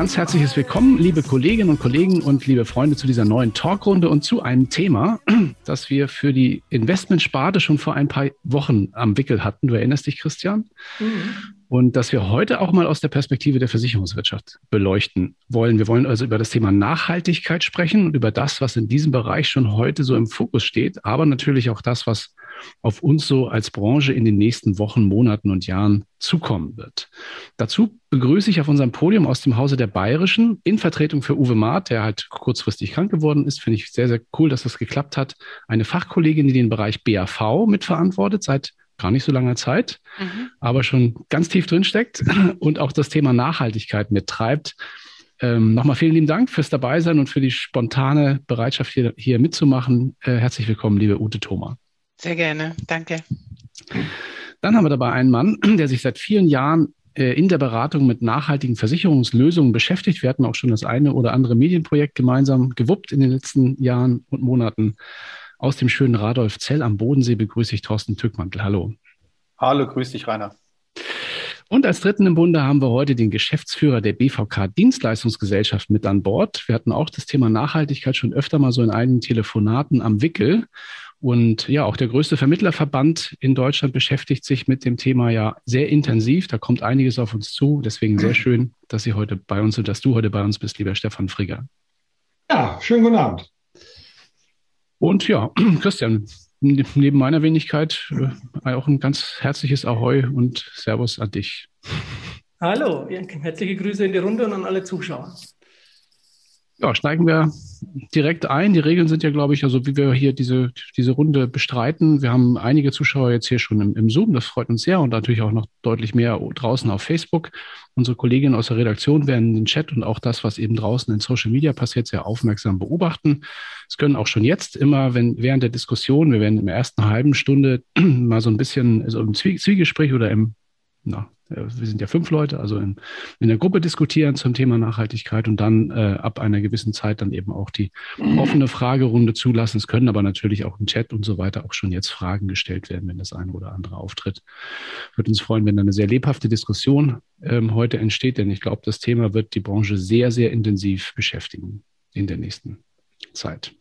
ganz herzliches Willkommen, liebe Kolleginnen und Kollegen und liebe Freunde, zu dieser neuen Talkrunde und zu einem Thema, das wir für die Investmentsparte schon vor ein paar Wochen am Wickel hatten. Du erinnerst dich, Christian? Mhm. Und das wir heute auch mal aus der Perspektive der Versicherungswirtschaft beleuchten wollen. Wir wollen also über das Thema Nachhaltigkeit sprechen und über das, was in diesem Bereich schon heute so im Fokus steht, aber natürlich auch das, was auf uns so als Branche in den nächsten Wochen, Monaten und Jahren zukommen wird. Dazu begrüße ich auf unserem Podium aus dem Hause der Bayerischen in Vertretung für Uwe Maat, der halt kurzfristig krank geworden ist. Finde ich sehr, sehr cool, dass das geklappt hat. Eine Fachkollegin, die den Bereich BAV mitverantwortet seit gar nicht so langer Zeit, mhm. aber schon ganz tief drin steckt und auch das Thema Nachhaltigkeit mittreibt. Ähm, Nochmal vielen lieben Dank fürs Dabeisein und für die spontane Bereitschaft, hier, hier mitzumachen. Äh, herzlich willkommen, liebe Ute Thoma. Sehr gerne, danke. Dann haben wir dabei einen Mann, der sich seit vielen Jahren äh, in der Beratung mit nachhaltigen Versicherungslösungen beschäftigt. Wir hatten auch schon das eine oder andere Medienprojekt gemeinsam gewuppt in den letzten Jahren und Monaten. Aus dem schönen Radolf Zell am Bodensee begrüße ich Thorsten Tückmantel. Hallo. Hallo, grüß dich, Rainer. Und als dritten im Bunde haben wir heute den Geschäftsführer der BVK Dienstleistungsgesellschaft mit an Bord. Wir hatten auch das Thema Nachhaltigkeit schon öfter mal so in einigen Telefonaten am Wickel. Und ja, auch der größte Vermittlerverband in Deutschland beschäftigt sich mit dem Thema ja sehr intensiv. Da kommt einiges auf uns zu. Deswegen sehr schön, dass Sie heute bei uns sind, dass du heute bei uns bist, lieber Stefan Frigger. Ja, schönen guten Abend. Und ja, Christian, neben meiner Wenigkeit äh, auch ein ganz herzliches Ahoi und Servus an dich. Hallo, herzliche Grüße in die Runde und an alle Zuschauer. Ja, steigen wir direkt ein. Die Regeln sind ja, glaube ich, also wie wir hier diese, diese Runde bestreiten. Wir haben einige Zuschauer jetzt hier schon im, im Zoom, das freut uns sehr und natürlich auch noch deutlich mehr draußen auf Facebook. Unsere Kolleginnen aus der Redaktion werden den Chat und auch das, was eben draußen in Social Media passiert, sehr aufmerksam beobachten. Es können auch schon jetzt immer, wenn während der Diskussion, wir werden in der ersten halben Stunde mal so ein bisschen also im Zwiegespräch oder im na, wir sind ja fünf Leute, also in, in der Gruppe diskutieren zum Thema Nachhaltigkeit und dann äh, ab einer gewissen Zeit dann eben auch die offene Fragerunde zulassen. Es können aber natürlich auch im Chat und so weiter auch schon jetzt Fragen gestellt werden, wenn das eine oder andere auftritt. Würde uns freuen, wenn da eine sehr lebhafte Diskussion ähm, heute entsteht, denn ich glaube, das Thema wird die Branche sehr, sehr intensiv beschäftigen in der nächsten Zeit.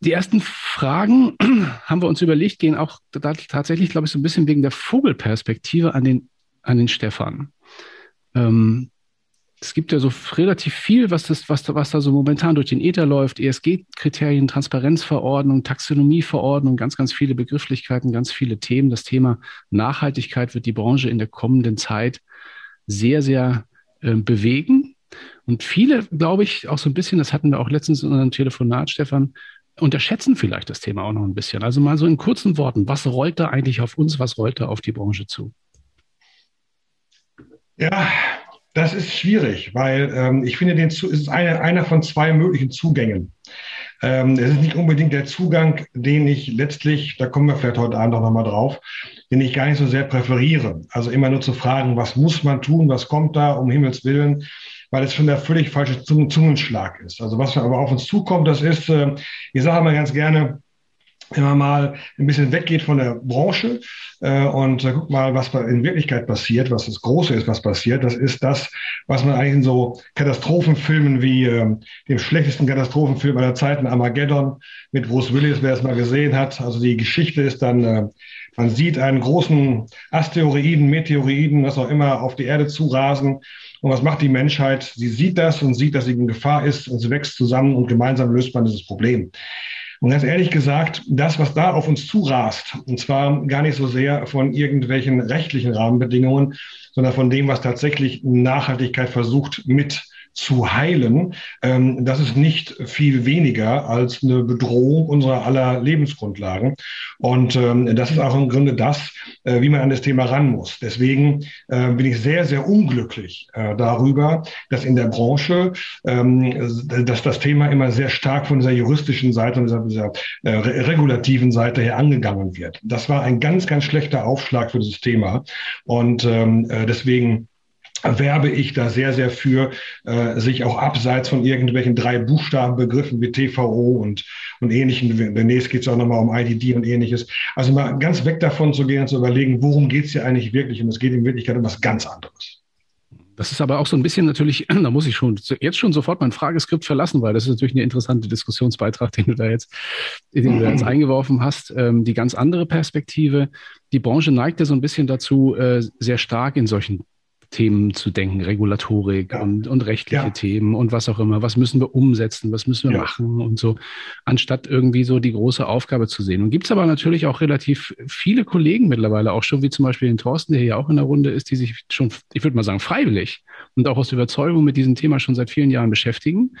Die ersten Fragen haben wir uns überlegt, gehen auch tatsächlich, glaube ich, so ein bisschen wegen der Vogelperspektive an den, an den Stefan. Ähm, es gibt ja so relativ viel, was, das, was, was da so momentan durch den Ether läuft. ESG-Kriterien, Transparenzverordnung, Taxonomieverordnung, ganz, ganz viele Begrifflichkeiten, ganz viele Themen. Das Thema Nachhaltigkeit wird die Branche in der kommenden Zeit sehr, sehr äh, bewegen. Und viele, glaube ich, auch so ein bisschen, das hatten wir auch letztens in unserem Telefonat, Stefan, unterschätzen vielleicht das Thema auch noch ein bisschen. Also mal so in kurzen Worten, was rollt da eigentlich auf uns, was rollt da auf die Branche zu? Ja, das ist schwierig, weil ähm, ich finde, den zu, es ist eine, einer von zwei möglichen Zugängen. Ähm, es ist nicht unbedingt der Zugang, den ich letztlich, da kommen wir vielleicht heute Abend auch nochmal drauf, den ich gar nicht so sehr präferiere. Also immer nur zu fragen, was muss man tun, was kommt da, um Himmels Willen weil es schon der völlig falsche Zungenschlag ist. Also was aber auf uns zukommt, das ist, äh, ich sage mal ganz gerne, wenn man mal ein bisschen weggeht von der Branche äh, und äh, guckt mal, was in Wirklichkeit passiert, was das Große ist, was passiert, das ist das, was man eigentlich in so Katastrophenfilmen wie äh, dem schlechtesten Katastrophenfilm aller Zeiten, Armageddon, mit Bruce Willis, wer es mal gesehen hat. Also die Geschichte ist dann, äh, man sieht einen großen Asteroiden, Meteoroiden, was auch immer, auf die Erde zurasen und was macht die Menschheit? Sie sieht das und sieht, dass sie in Gefahr ist und sie wächst zusammen und gemeinsam löst man dieses Problem. Und ganz ehrlich gesagt, das, was da auf uns zurast, und zwar gar nicht so sehr von irgendwelchen rechtlichen Rahmenbedingungen, sondern von dem, was tatsächlich Nachhaltigkeit versucht mit zu heilen, ähm, das ist nicht viel weniger als eine Bedrohung unserer aller Lebensgrundlagen. Und ähm, das ist auch im Grunde das, äh, wie man an das Thema ran muss. Deswegen äh, bin ich sehr, sehr unglücklich äh, darüber, dass in der Branche, ähm, dass das Thema immer sehr stark von dieser juristischen Seite und dieser, dieser äh, regulativen Seite her angegangen wird. Das war ein ganz, ganz schlechter Aufschlag für dieses Thema. Und ähm, äh, deswegen werbe ich da sehr, sehr für, äh, sich auch abseits von irgendwelchen drei Buchstabenbegriffen wie TVO und, und ähnlichen, demnächst geht es auch nochmal um IDD und ähnliches, also mal ganz weg davon zu gehen und zu überlegen, worum geht es hier eigentlich wirklich und es geht in Wirklichkeit um was ganz anderes. Das ist aber auch so ein bisschen natürlich, da muss ich schon jetzt schon sofort mein Frageskript verlassen, weil das ist natürlich eine interessante Diskussionsbeitrag, den du da jetzt, den du da jetzt eingeworfen hast. Ähm, die ganz andere Perspektive. Die Branche neigt ja so ein bisschen dazu, äh, sehr stark in solchen Themen zu denken, Regulatorik ja. und, und rechtliche ja. Themen und was auch immer. Was müssen wir umsetzen? Was müssen wir ja. machen und so, anstatt irgendwie so die große Aufgabe zu sehen. Und gibt es aber natürlich auch relativ viele Kollegen mittlerweile auch schon, wie zum Beispiel den Thorsten, der hier auch in der Runde ist, die sich schon, ich würde mal sagen, freiwillig und auch aus Überzeugung mit diesem Thema schon seit vielen Jahren beschäftigen.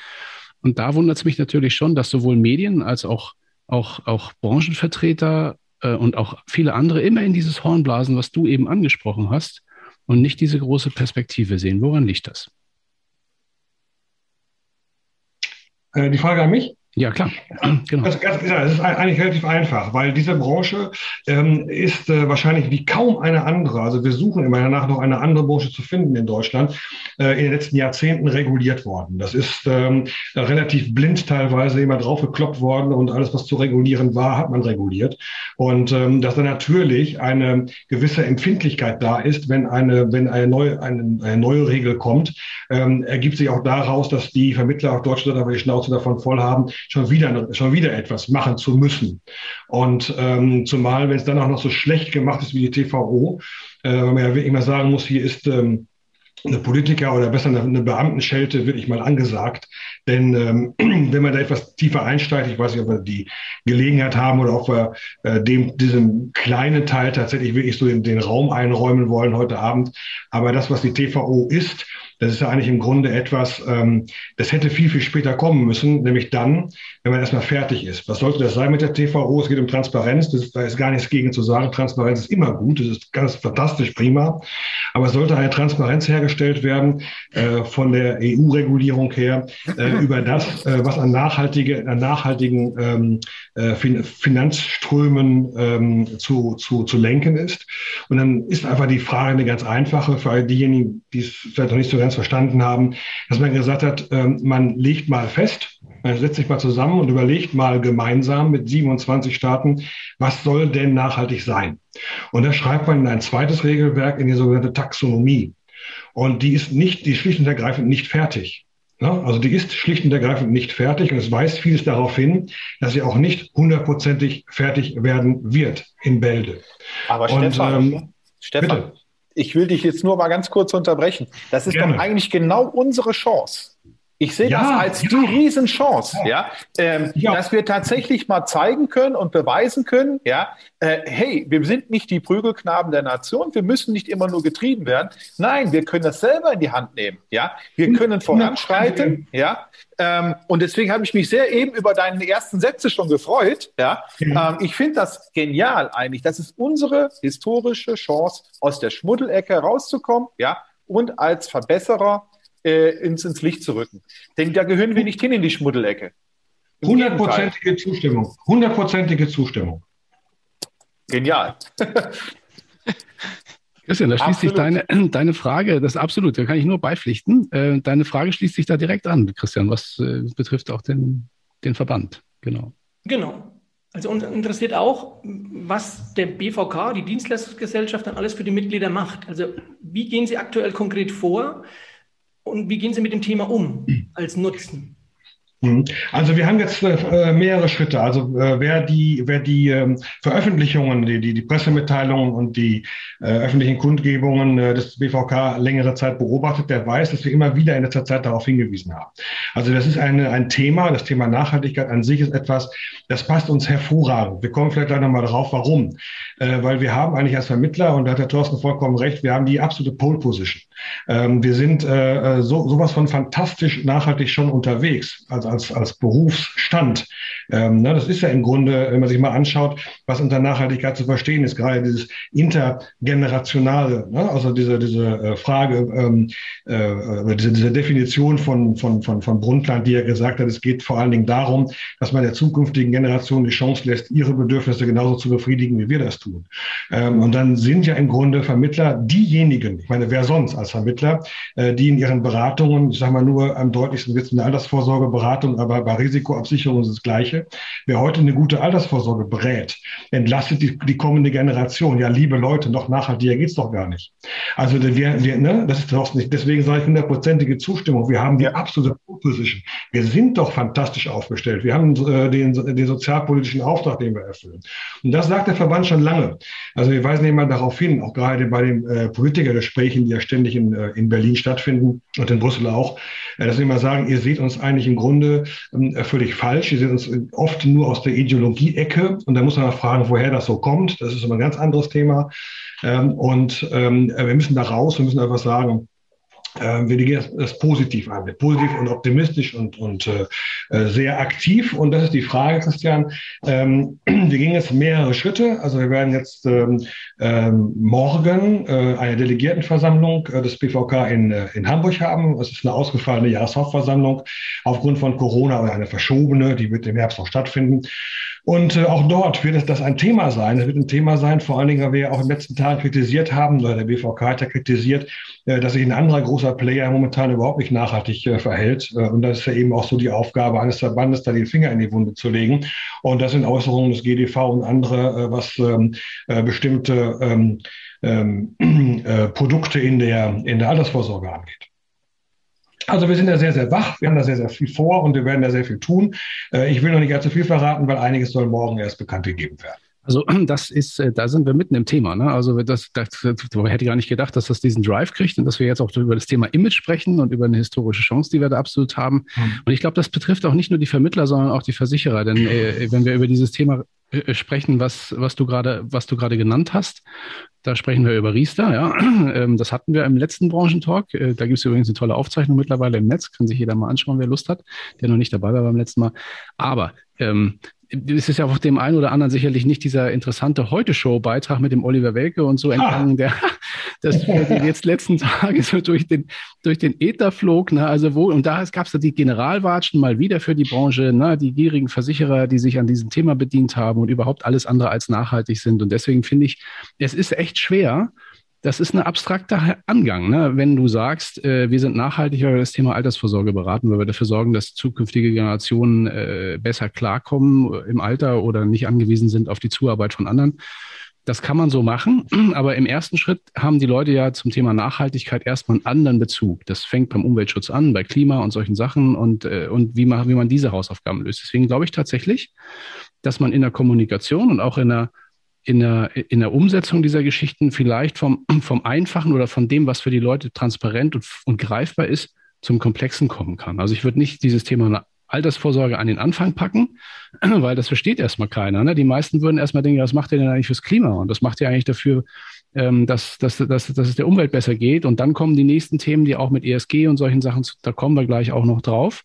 Und da wundert es mich natürlich schon, dass sowohl Medien als auch, auch, auch Branchenvertreter äh, und auch viele andere immer in dieses Horn blasen, was du eben angesprochen hast und nicht diese große Perspektive sehen. Woran liegt das? Äh, die Frage an mich? Ja, klar. Genau. Das, ganz, das ist eigentlich relativ einfach, weil diese Branche ähm, ist äh, wahrscheinlich wie kaum eine andere, also wir suchen immer danach noch eine andere Branche zu finden in Deutschland, äh, in den letzten Jahrzehnten reguliert worden. Das ist ähm, relativ blind teilweise immer draufgekloppt worden und alles, was zu regulieren war, hat man reguliert. Und ähm, dass da natürlich eine gewisse Empfindlichkeit da ist, wenn eine, wenn eine neue, eine, eine neue Regel kommt, ähm, ergibt sich auch daraus, dass die Vermittler auf Deutschland aber die Schnauze davon voll haben, schon wieder, schon wieder etwas machen zu müssen. Und ähm, zumal, wenn es dann auch noch so schlecht gemacht ist wie die TVO, äh, weil man ja mal sagen muss, hier ist ähm, eine Politiker oder besser eine, eine Beamtenschelte wirklich mal angesagt. Denn ähm, wenn man da etwas tiefer einsteigt, ich weiß nicht, ob wir die Gelegenheit haben oder ob wir äh, dem, diesem kleinen Teil tatsächlich wirklich so den, den Raum einräumen wollen heute Abend. Aber das, was die TVO ist, das ist ja eigentlich im Grunde etwas, ähm, das hätte viel, viel später kommen müssen, nämlich dann, wenn man erstmal fertig ist. Was sollte das sein mit der TVO? Es geht um Transparenz, das, da ist gar nichts gegen zu sagen. Transparenz ist immer gut, das ist ganz fantastisch, prima. Aber es sollte eine Transparenz hergestellt werden äh, von der EU-Regulierung her äh, über das, äh, was an, nachhaltige, an nachhaltigen ähm, äh, fin Finanzströmen ähm, zu, zu, zu lenken ist. Und dann ist einfach die Frage eine ganz einfache für all diejenigen, die es vielleicht noch nicht so ganz verstanden haben, dass man gesagt hat, ähm, man legt mal fest, man setzt sich mal zusammen und überlegt mal gemeinsam mit 27 Staaten, was soll denn nachhaltig sein? Und da schreibt man in ein zweites Regelwerk in die sogenannte Taxonomie. Und die ist nicht, die schlicht und ergreifend nicht fertig. Also die ist schlicht und ergreifend nicht fertig und es weist vieles darauf hin, dass sie auch nicht hundertprozentig fertig werden wird in Bälde. Aber und, Stefan, ähm, Stefan bitte. Ich will dich jetzt nur mal ganz kurz unterbrechen. Das ist Gerne. doch eigentlich genau unsere Chance. Ich sehe ja, das als ja. die Riesenchance, ja, ähm, ja, dass wir tatsächlich mal zeigen können und beweisen können, ja, äh, hey, wir sind nicht die Prügelknaben der Nation, wir müssen nicht immer nur getrieben werden. Nein, wir können das selber in die Hand nehmen, ja, wir können voranschreiten, ja, ähm, und deswegen habe ich mich sehr eben über deine ersten Sätze schon gefreut, ja. Ähm, ich finde das genial eigentlich. Das ist unsere historische Chance, aus der Schmuddelecke rauszukommen, ja, und als Verbesserer äh, ins, ins Licht zu rücken. Denn da gehören wir nicht hin in die Schmuddelecke. Hundertprozentige Zustimmung. Hundertprozentige Zustimmung. Genial. Christian, da schließt absolut. sich deine, deine Frage, das ist absolut, da kann ich nur beipflichten. Äh, deine Frage schließt sich da direkt an, Christian, was äh, betrifft auch den, den Verband. Genau. Genau. Also uns interessiert auch, was der BVK, die Dienstleistungsgesellschaft, dann alles für die Mitglieder macht. Also wie gehen Sie aktuell konkret vor? Und wie gehen Sie mit dem Thema um als Nutzen? Mhm. Also wir haben jetzt äh, mehrere Schritte. Also äh, wer die, wer die ähm, Veröffentlichungen, die, die, die Pressemitteilungen und die äh, öffentlichen Kundgebungen äh, des BVK längere Zeit beobachtet, der weiß, dass wir immer wieder in letzter Zeit darauf hingewiesen haben. Also das ist eine, ein Thema, das Thema Nachhaltigkeit an sich ist etwas, das passt uns hervorragend. Wir kommen vielleicht gleich nochmal darauf, warum. Äh, weil wir haben eigentlich als Vermittler, und da hat der Thorsten vollkommen recht, wir haben die absolute Pole Position. Ähm, wir sind äh, so, sowas von fantastisch nachhaltig schon unterwegs. Also als, als Berufsstand. Ähm, ne, das ist ja im Grunde, wenn man sich mal anschaut, was unter Nachhaltigkeit zu verstehen ist, gerade dieses intergenerationale, ne, also diese, diese äh, Frage, ähm, äh, diese, diese Definition von, von, von, von Brundtland, die er gesagt hat, es geht vor allen Dingen darum, dass man der zukünftigen Generation die Chance lässt, ihre Bedürfnisse genauso zu befriedigen, wie wir das tun. Ähm, und dann sind ja im Grunde Vermittler diejenigen, ich meine, wer sonst als Vermittler, äh, die in ihren Beratungen, ich sage mal nur am deutlichsten wird es in der Altersvorsorge beraten, Beratung, aber bei Risikoabsicherung ist es das Gleiche. Wer heute eine gute Altersvorsorge berät, entlastet die, die kommende Generation. Ja, liebe Leute, noch nachhaltiger geht's doch gar nicht. Also wir, wir, ne, das ist doch nicht, deswegen sage ich hundertprozentige Zustimmung. Wir haben die absolute Position. Wir sind doch fantastisch aufgestellt. Wir haben äh, den, den sozialpolitischen Auftrag, den wir erfüllen. Und das sagt der Verband schon lange. Also wir weisen immer darauf hin, auch gerade bei den äh, Politikergesprächen, die ja ständig in, äh, in Berlin stattfinden und in Brüssel auch, äh, dass wir immer sagen, ihr seht uns eigentlich im Grunde äh, völlig falsch. Ihr seht uns oft nur aus der Ideologie-Ecke. Und da muss man fragen, woher das so kommt. Das ist immer ein ganz anderes Thema. Ähm, und ähm, wir müssen da raus, wir müssen einfach sagen, äh, wir legen das positiv an, positiv und optimistisch und, und äh, äh, sehr aktiv. Und das ist die Frage, Christian. Ähm, wir gehen jetzt mehrere Schritte. Also wir werden jetzt ähm, ähm, morgen äh, eine Delegiertenversammlung äh, des BVK in, äh, in Hamburg haben. Es ist eine ausgefallene Jahreshauptversammlung aufgrund von Corona oder eine verschobene, die wird im Herbst noch stattfinden. Und äh, auch dort wird das ein Thema sein. Es wird ein Thema sein, vor allen Dingen, weil wir ja auch in den letzten Tagen kritisiert haben, oder der BVK hat ja kritisiert, äh, dass sich ein anderer großer Player momentan überhaupt nicht nachhaltig äh, verhält. Äh, und das ist ja eben auch so die Aufgabe eines Verbandes, da den Finger in die Wunde zu legen. Und das sind Äußerungen des GDV und andere, äh, was ähm, äh, bestimmte ähm, ähm, äh, Produkte in der, in der Altersvorsorge angeht. Also wir sind da sehr, sehr wach, wir haben da sehr, sehr viel vor und wir werden da sehr viel tun. Äh, ich will noch nicht allzu viel verraten, weil einiges soll morgen erst bekannt gegeben werden. Also das ist, äh, da sind wir mitten im Thema. Ne? Also das, das, das hätte gar nicht gedacht, dass das diesen Drive kriegt und dass wir jetzt auch über das Thema Image sprechen und über eine historische Chance, die wir da absolut haben. Mhm. Und ich glaube, das betrifft auch nicht nur die Vermittler, sondern auch die Versicherer. Denn äh, wenn wir über dieses Thema sprechen, was, was du gerade, was du gerade genannt hast, da sprechen wir über Riester, ja. Ähm, das hatten wir im letzten Branchentalk. Äh, da gibt es übrigens eine tolle Aufzeichnung mittlerweile im Netz. Kann sich jeder mal anschauen, wer Lust hat, der noch nicht dabei war beim letzten Mal. Aber ähm, es ist ja auch dem einen oder anderen sicherlich nicht dieser interessante Heute-Show-Beitrag mit dem Oliver Welke und so entgangen, ah. der das jetzt letzten Tage so durch den, durch den Äther flog. Ne? Also wo, und da gab es da die Generalwatschen mal wieder für die Branche, ne? die gierigen Versicherer, die sich an diesem Thema bedient haben und überhaupt alles andere als nachhaltig sind. Und deswegen finde ich, es ist echt schwer, das ist ein abstrakter Angang. Ne? Wenn du sagst, äh, wir sind nachhaltig, weil wir das Thema Altersvorsorge beraten, weil wir dafür sorgen, dass zukünftige Generationen äh, besser klarkommen im Alter oder nicht angewiesen sind auf die Zuarbeit von anderen. Das kann man so machen, aber im ersten Schritt haben die Leute ja zum Thema Nachhaltigkeit erstmal einen anderen Bezug. Das fängt beim Umweltschutz an, bei Klima und solchen Sachen und, äh, und wie, man, wie man diese Hausaufgaben löst. Deswegen glaube ich tatsächlich, dass man in der Kommunikation und auch in der in der, in der Umsetzung dieser Geschichten vielleicht vom, vom Einfachen oder von dem, was für die Leute transparent und, und greifbar ist, zum Komplexen kommen kann. Also ich würde nicht dieses Thema Altersvorsorge an den Anfang packen, weil das versteht erstmal keiner. Ne? Die meisten würden erstmal denken, was macht ihr denn eigentlich fürs Klima? Und das macht ihr eigentlich dafür, ähm, dass, dass, dass, dass es der Umwelt besser geht. Und dann kommen die nächsten Themen, die auch mit ESG und solchen Sachen, da kommen wir gleich auch noch drauf.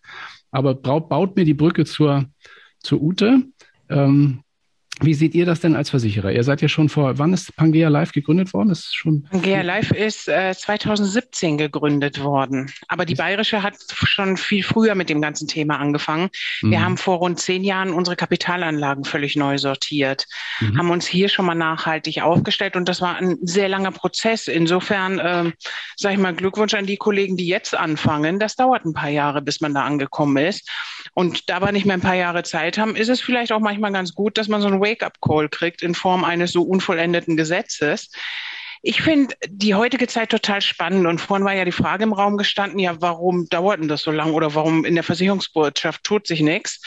Aber baut, mir die Brücke zur, zur Ute. Ähm, wie seht ihr das denn als Versicherer? Ihr seid ja schon vor, wann ist Pangea Live gegründet worden? Ist schon Pangea Live ist äh, 2017 gegründet worden. Aber die Bayerische hat schon viel früher mit dem ganzen Thema angefangen. Wir mhm. haben vor rund zehn Jahren unsere Kapitalanlagen völlig neu sortiert, mhm. haben uns hier schon mal nachhaltig aufgestellt und das war ein sehr langer Prozess. Insofern, äh, sage ich mal, Glückwunsch an die Kollegen, die jetzt anfangen. Das dauert ein paar Jahre, bis man da angekommen ist. Und da wir nicht mehr ein paar Jahre Zeit haben, ist es vielleicht auch manchmal ganz gut, dass man so ein Wake-up-Call kriegt in Form eines so unvollendeten Gesetzes. Ich finde die heutige Zeit total spannend und vorhin war ja die Frage im Raum gestanden, ja, warum dauert denn das so lang oder warum in der Versicherungswirtschaft tut sich nichts?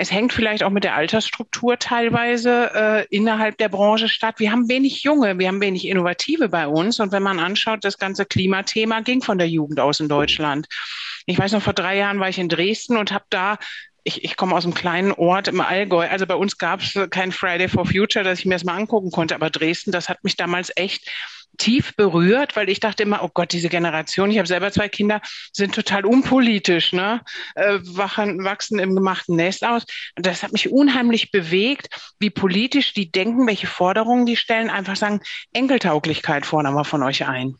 Es hängt vielleicht auch mit der Altersstruktur teilweise äh, innerhalb der Branche statt. Wir haben wenig Junge, wir haben wenig Innovative bei uns. Und wenn man anschaut, das ganze Klimathema ging von der Jugend aus in Deutschland. Ich weiß noch, vor drei Jahren war ich in Dresden und habe da ich, ich komme aus einem kleinen Ort im Allgäu. Also bei uns gab es kein Friday for Future, dass ich mir das mal angucken konnte. Aber Dresden, das hat mich damals echt tief berührt, weil ich dachte immer, oh Gott, diese Generation, ich habe selber zwei Kinder, sind total unpolitisch, ne? Äh, wachen, wachsen im gemachten Nest aus. Und das hat mich unheimlich bewegt, wie politisch die denken, welche Forderungen die stellen, einfach sagen, Enkeltauglichkeit fordern wir von euch ein.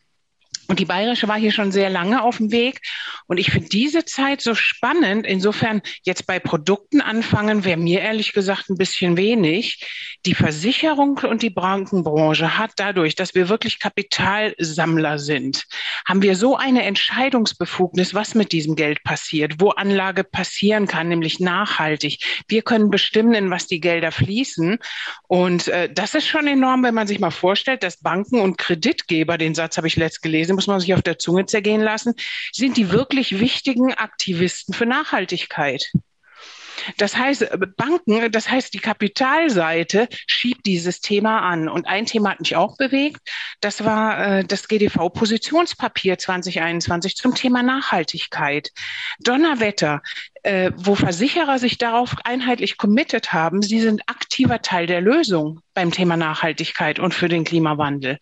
Und die Bayerische war hier schon sehr lange auf dem Weg. Und ich finde diese Zeit so spannend. Insofern jetzt bei Produkten anfangen, wäre mir ehrlich gesagt ein bisschen wenig. Die Versicherung und die Bankenbranche hat dadurch, dass wir wirklich Kapitalsammler sind, haben wir so eine Entscheidungsbefugnis, was mit diesem Geld passiert, wo Anlage passieren kann, nämlich nachhaltig. Wir können bestimmen, in was die Gelder fließen. Und äh, das ist schon enorm, wenn man sich mal vorstellt, dass Banken und Kreditgeber, den Satz habe ich letzt gelesen, muss man sich auf der Zunge zergehen lassen, sind die wirklich wichtigen Aktivisten für Nachhaltigkeit. Das heißt, äh, Banken, das heißt, die Kapitalseite schiebt dieses Thema an. Und ein Thema hat mich auch bewegt. Das war äh, das GDV-Positionspapier 2021 zum Thema Nachhaltigkeit. Donnerwetter, äh, wo Versicherer sich darauf einheitlich committed haben, sie sind aktiver Teil der Lösung beim Thema Nachhaltigkeit und für den Klimawandel.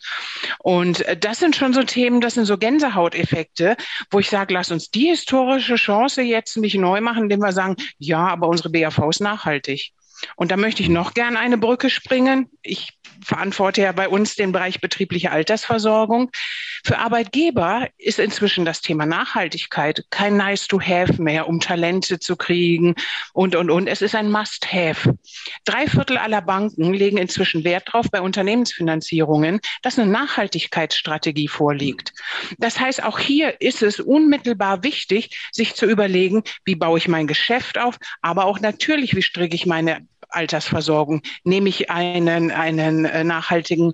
Und äh, das sind schon so Themen, das sind so Gänsehauteffekte, wo ich sage, lass uns die historische Chance jetzt nicht neu machen, indem wir sagen, ja, aber unsere BAV ist nachhaltig. Und da möchte ich noch gern eine Brücke springen. Ich verantworte ja bei uns den Bereich betriebliche Altersversorgung. Für Arbeitgeber ist inzwischen das Thema Nachhaltigkeit kein Nice to have mehr, um Talente zu kriegen und, und, und. Es ist ein Must have. Drei Viertel aller Banken legen inzwischen Wert darauf bei Unternehmensfinanzierungen, dass eine Nachhaltigkeitsstrategie vorliegt. Das heißt, auch hier ist es unmittelbar wichtig, sich zu überlegen, wie baue ich mein Geschäft auf, aber auch natürlich, wie stricke ich meine Altersversorgung? Nehme ich einen, einen äh, nachhaltigen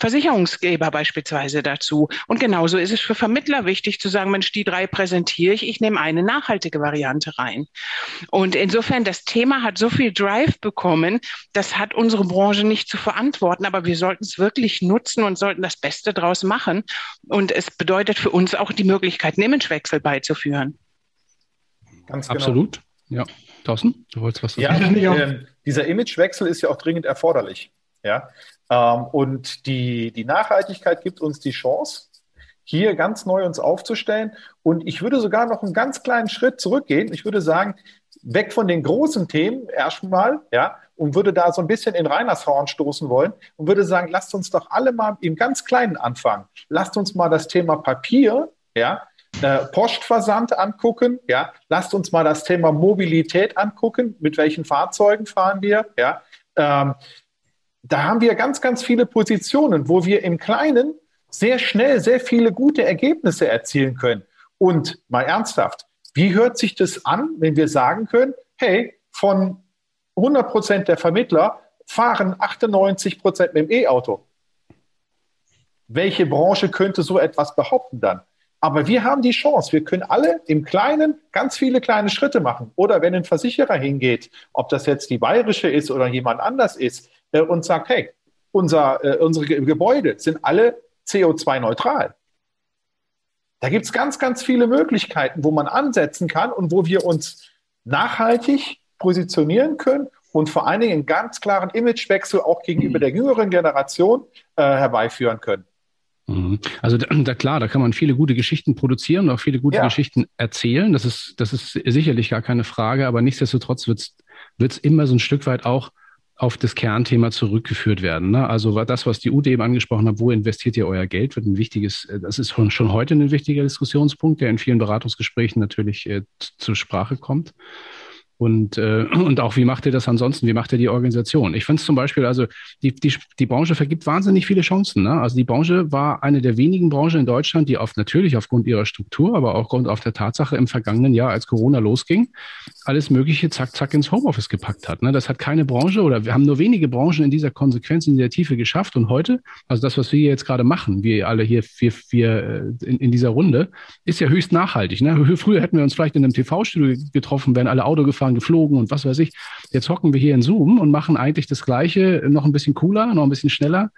Versicherungsgeber beispielsweise dazu? Und genauso ist es für Vermittler wichtig zu sagen, Mensch, die drei präsentiere ich, ich nehme eine nachhaltige Variante rein. Und insofern, das Thema hat so viel Drive bekommen, das hat unsere Branche nicht zu verantworten, aber wir sollten es wirklich nutzen und sollten das Beste draus machen. Und es bedeutet für uns auch die Möglichkeit, einen Imagewechsel beizuführen. Ganz genau. Absolut, ja. Thorsten, du wolltest was sagen? Ja, äh, dieser Imagewechsel ist ja auch dringend erforderlich. Ja? Ähm, und die, die Nachhaltigkeit gibt uns die Chance, hier ganz neu uns aufzustellen. Und ich würde sogar noch einen ganz kleinen Schritt zurückgehen. Ich würde sagen, weg von den großen Themen erstmal, ja, und würde da so ein bisschen in Reiners Horn stoßen wollen und würde sagen, lasst uns doch alle mal im ganz Kleinen anfangen. Lasst uns mal das Thema Papier, ja, äh, Postversand angucken, ja, lasst uns mal das Thema Mobilität angucken, mit welchen Fahrzeugen fahren wir, ja. Ähm, da haben wir ganz, ganz viele Positionen, wo wir im Kleinen sehr schnell sehr viele gute Ergebnisse erzielen können. Und mal ernsthaft, wie hört sich das an, wenn wir sagen können, hey, von 100 Prozent der Vermittler fahren 98 Prozent mit dem E-Auto? Welche Branche könnte so etwas behaupten dann? Aber wir haben die Chance, wir können alle im Kleinen ganz viele kleine Schritte machen. Oder wenn ein Versicherer hingeht, ob das jetzt die bayerische ist oder jemand anders ist, äh, und sagt, hey, unser, äh, unsere Gebäude sind alle CO2-neutral. Da gibt es ganz, ganz viele Möglichkeiten, wo man ansetzen kann und wo wir uns nachhaltig positionieren können und vor allen Dingen einen ganz klaren Imagewechsel auch gegenüber der jüngeren Generation äh, herbeiführen können. Mhm. Also da, klar, da kann man viele gute Geschichten produzieren und auch viele gute ja. Geschichten erzählen. Das ist, das ist sicherlich gar keine Frage, aber nichtsdestotrotz wird es immer so ein Stück weit auch auf das Kernthema zurückgeführt werden. Ne? Also das, was die Ute eben angesprochen hat, wo investiert ihr euer Geld, wird ein wichtiges, äh, das ist schon, schon heute ein wichtiger Diskussionspunkt, der in vielen Beratungsgesprächen natürlich äh, zur Sprache kommt. Und, äh, und auch, wie macht ihr das ansonsten? Wie macht ihr die Organisation? Ich finde es zum Beispiel, also die, die, die Branche vergibt wahnsinnig viele Chancen. Ne? Also die Branche war eine der wenigen Branchen in Deutschland, die auf, natürlich aufgrund ihrer Struktur, aber auch aufgrund auf der Tatsache im vergangenen Jahr, als Corona losging, alles Mögliche zack, zack ins Homeoffice gepackt hat. Ne? Das hat keine Branche oder wir haben nur wenige Branchen in dieser Konsequenz, in der Tiefe geschafft. Und heute, also das, was wir jetzt gerade machen, wir alle hier, wir, wir äh, in, in dieser Runde, ist ja höchst nachhaltig. Ne? Früher hätten wir uns vielleicht in einem TV-Studio getroffen, wären alle Auto gefahren, geflogen und was weiß ich. Jetzt hocken wir hier in Zoom und machen eigentlich das Gleiche, noch ein bisschen cooler, noch ein bisschen schneller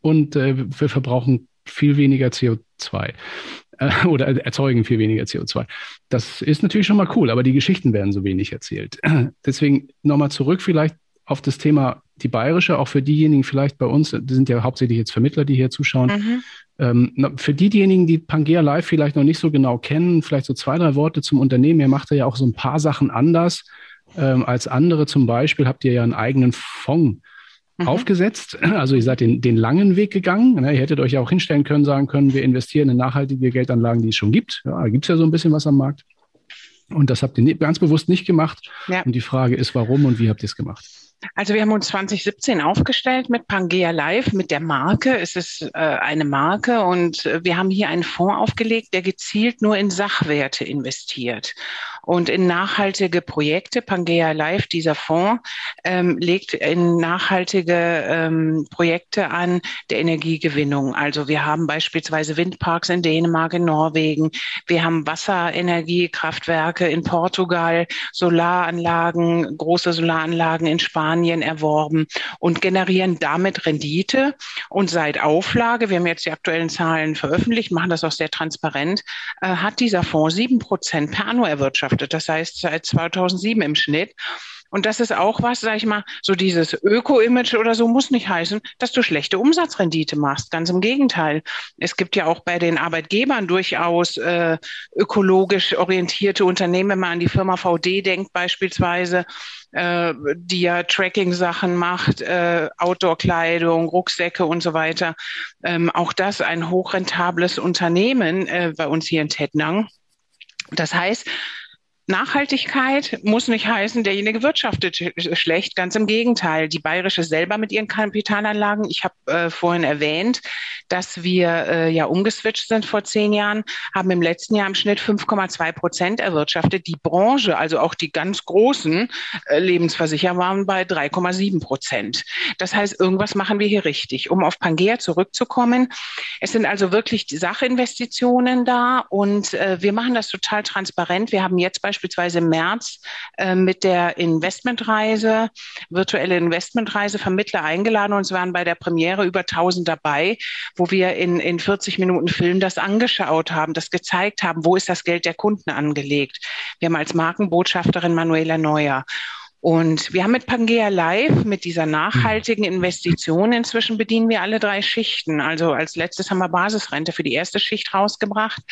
und äh, wir verbrauchen viel weniger CO2 äh, oder erzeugen viel weniger CO2. Das ist natürlich schon mal cool, aber die Geschichten werden so wenig erzählt. Deswegen nochmal zurück vielleicht auf das Thema die bayerische, auch für diejenigen vielleicht bei uns, das sind ja hauptsächlich jetzt Vermittler, die hier zuschauen. Mhm. Ähm, für diejenigen, die Pangea Live vielleicht noch nicht so genau kennen, vielleicht so zwei, drei Worte zum Unternehmen. Ihr macht ja auch so ein paar Sachen anders ähm, als andere. Zum Beispiel habt ihr ja einen eigenen Fonds mhm. aufgesetzt. Also ihr seid den, den langen Weg gegangen. Ne? Ihr hättet euch ja auch hinstellen können, sagen können, wir investieren in nachhaltige Geldanlagen, die es schon gibt. Ja, da gibt es ja so ein bisschen was am Markt. Und das habt ihr ganz bewusst nicht gemacht. Ja. Und die Frage ist, warum und wie habt ihr es gemacht? Also wir haben uns 2017 aufgestellt mit Pangea Live, mit der Marke. Es ist äh, eine Marke und äh, wir haben hier einen Fonds aufgelegt, der gezielt nur in Sachwerte investiert und in nachhaltige Projekte. Pangea Live, dieser Fonds, ähm, legt in nachhaltige ähm, Projekte an der Energiegewinnung. Also wir haben beispielsweise Windparks in Dänemark, in Norwegen. Wir haben Wasserenergiekraftwerke in Portugal, Solaranlagen, große Solaranlagen in Spanien erworben und generieren damit Rendite. Und seit Auflage, wir haben jetzt die aktuellen Zahlen veröffentlicht, machen das auch sehr transparent, äh, hat dieser Fonds sieben Prozent per Anno erwirtschaftet bewirtschaftet. Das heißt seit 2007 im Schnitt. Und das ist auch was, sag ich mal, so dieses Öko-Image oder so muss nicht heißen, dass du schlechte Umsatzrendite machst. Ganz im Gegenteil. Es gibt ja auch bei den Arbeitgebern durchaus äh, ökologisch orientierte Unternehmen, wenn man an die Firma VD denkt beispielsweise, äh, die ja Tracking-Sachen macht, äh, Outdoor-Kleidung, Rucksäcke und so weiter. Ähm, auch das ein hochrentables Unternehmen äh, bei uns hier in Tettnang. Das heißt, Nachhaltigkeit muss nicht heißen, derjenige wirtschaftet schlecht. Ganz im Gegenteil. Die Bayerische selber mit ihren Kapitalanlagen. Ich habe äh, vorhin erwähnt, dass wir äh, ja umgeswitcht sind vor zehn Jahren, haben im letzten Jahr im Schnitt 5,2 Prozent erwirtschaftet. Die Branche, also auch die ganz großen äh, Lebensversicherer, waren bei 3,7 Prozent. Das heißt, irgendwas machen wir hier richtig. Um auf Pangea zurückzukommen, es sind also wirklich Sachinvestitionen da und äh, wir machen das total transparent. Wir haben jetzt beispielsweise beispielsweise im März äh, mit der Investmentreise, virtuelle Investmentreise Vermittler eingeladen und es waren bei der Premiere über 1000 dabei, wo wir in, in 40 Minuten Film das angeschaut haben, das gezeigt haben, wo ist das Geld der Kunden angelegt. Wir haben als Markenbotschafterin Manuela Neuer. Und wir haben mit Pangea Live, mit dieser nachhaltigen Investition, inzwischen bedienen wir alle drei Schichten. Also als letztes haben wir Basisrente für die erste Schicht rausgebracht,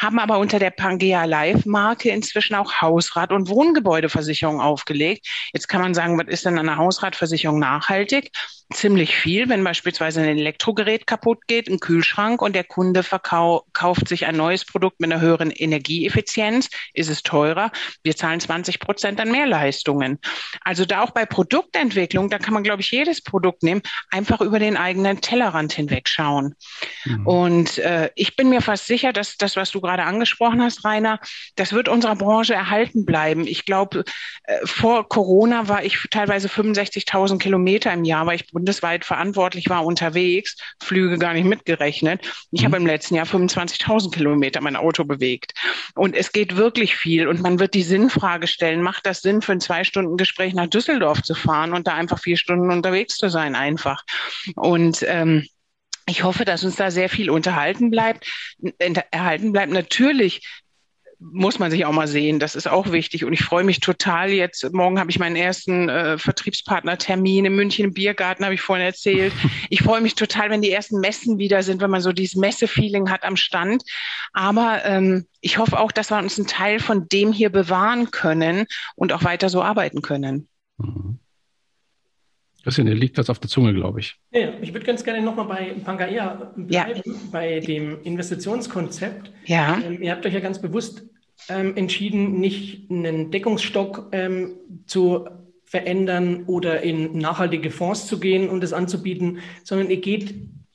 haben aber unter der Pangea Live Marke inzwischen auch Hausrat- und Wohngebäudeversicherung aufgelegt. Jetzt kann man sagen, was ist denn eine Hausratversicherung nachhaltig? ziemlich viel, wenn beispielsweise ein Elektrogerät kaputt geht, ein Kühlschrank und der Kunde verkauft sich ein neues Produkt mit einer höheren Energieeffizienz, ist es teurer. Wir zahlen 20 Prozent an Mehrleistungen. Also da auch bei Produktentwicklung, da kann man, glaube ich, jedes Produkt nehmen, einfach über den eigenen Tellerrand hinwegschauen. Mhm. Und äh, ich bin mir fast sicher, dass das, was du gerade angesprochen hast, Rainer, das wird unserer Branche erhalten bleiben. Ich glaube, äh, vor Corona war ich teilweise 65.000 Kilometer im Jahr, weil ich bundesweit verantwortlich war unterwegs, Flüge gar nicht mitgerechnet. Ich mhm. habe im letzten Jahr 25.000 Kilometer mein Auto bewegt. Und es geht wirklich viel. Und man wird die Sinnfrage stellen, macht das Sinn, für ein zwei Stunden Gespräch nach Düsseldorf zu fahren und da einfach vier Stunden unterwegs zu sein einfach? Und ähm, ich hoffe, dass uns da sehr viel unterhalten bleibt, erhalten bleibt. Natürlich muss man sich auch mal sehen. Das ist auch wichtig. Und ich freue mich total jetzt. Morgen habe ich meinen ersten äh, Vertriebspartnertermin in München im Biergarten, habe ich vorhin erzählt. Ich freue mich total, wenn die ersten Messen wieder sind, wenn man so dieses Messe-Feeling hat am Stand. Aber ähm, ich hoffe auch, dass wir uns einen Teil von dem hier bewahren können und auch weiter so arbeiten können. Mhm. Christian, dir liegt was auf der Zunge, glaube ich. Ja, ich würde ganz gerne nochmal bei Pangaea bleiben, ja. bei dem Investitionskonzept. Ja. Ähm, ihr habt euch ja ganz bewusst ähm, entschieden, nicht einen Deckungsstock ähm, zu verändern oder in nachhaltige Fonds zu gehen und das anzubieten, sondern ihr geht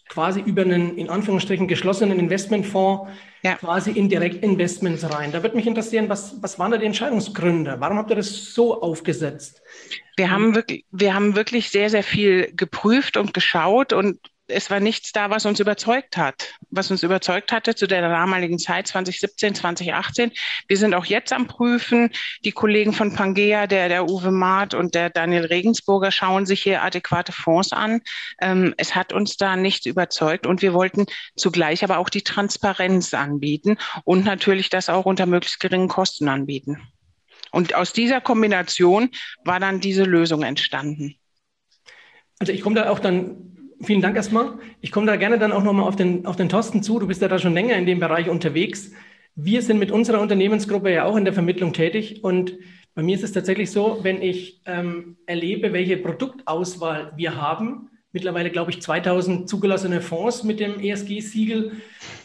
quasi über einen in Anführungsstrichen geschlossenen Investmentfonds ja. quasi in Direktinvestments rein. Da würde mich interessieren, was, was waren da die Entscheidungsgründe? Warum habt ihr das so aufgesetzt? Wir haben wirklich, wir haben wirklich sehr, sehr viel geprüft und geschaut und es war nichts da, was uns überzeugt hat, was uns überzeugt hatte zu der damaligen Zeit 2017, 2018. Wir sind auch jetzt am Prüfen. Die Kollegen von Pangea, der, der Uwe Maat und der Daniel Regensburger schauen sich hier adäquate Fonds an. Ähm, es hat uns da nichts überzeugt und wir wollten zugleich aber auch die Transparenz anbieten und natürlich das auch unter möglichst geringen Kosten anbieten. Und aus dieser Kombination war dann diese Lösung entstanden. Also ich komme da auch dann vielen Dank erstmal. Ich komme da gerne dann auch nochmal auf den, auf den Thorsten zu. Du bist ja da schon länger in dem Bereich unterwegs. Wir sind mit unserer Unternehmensgruppe ja auch in der Vermittlung tätig und Bei mir ist es tatsächlich so, wenn ich ähm, erlebe, welche Produktauswahl wir haben, mittlerweile glaube ich 2000 zugelassene Fonds mit dem ESG-Siegel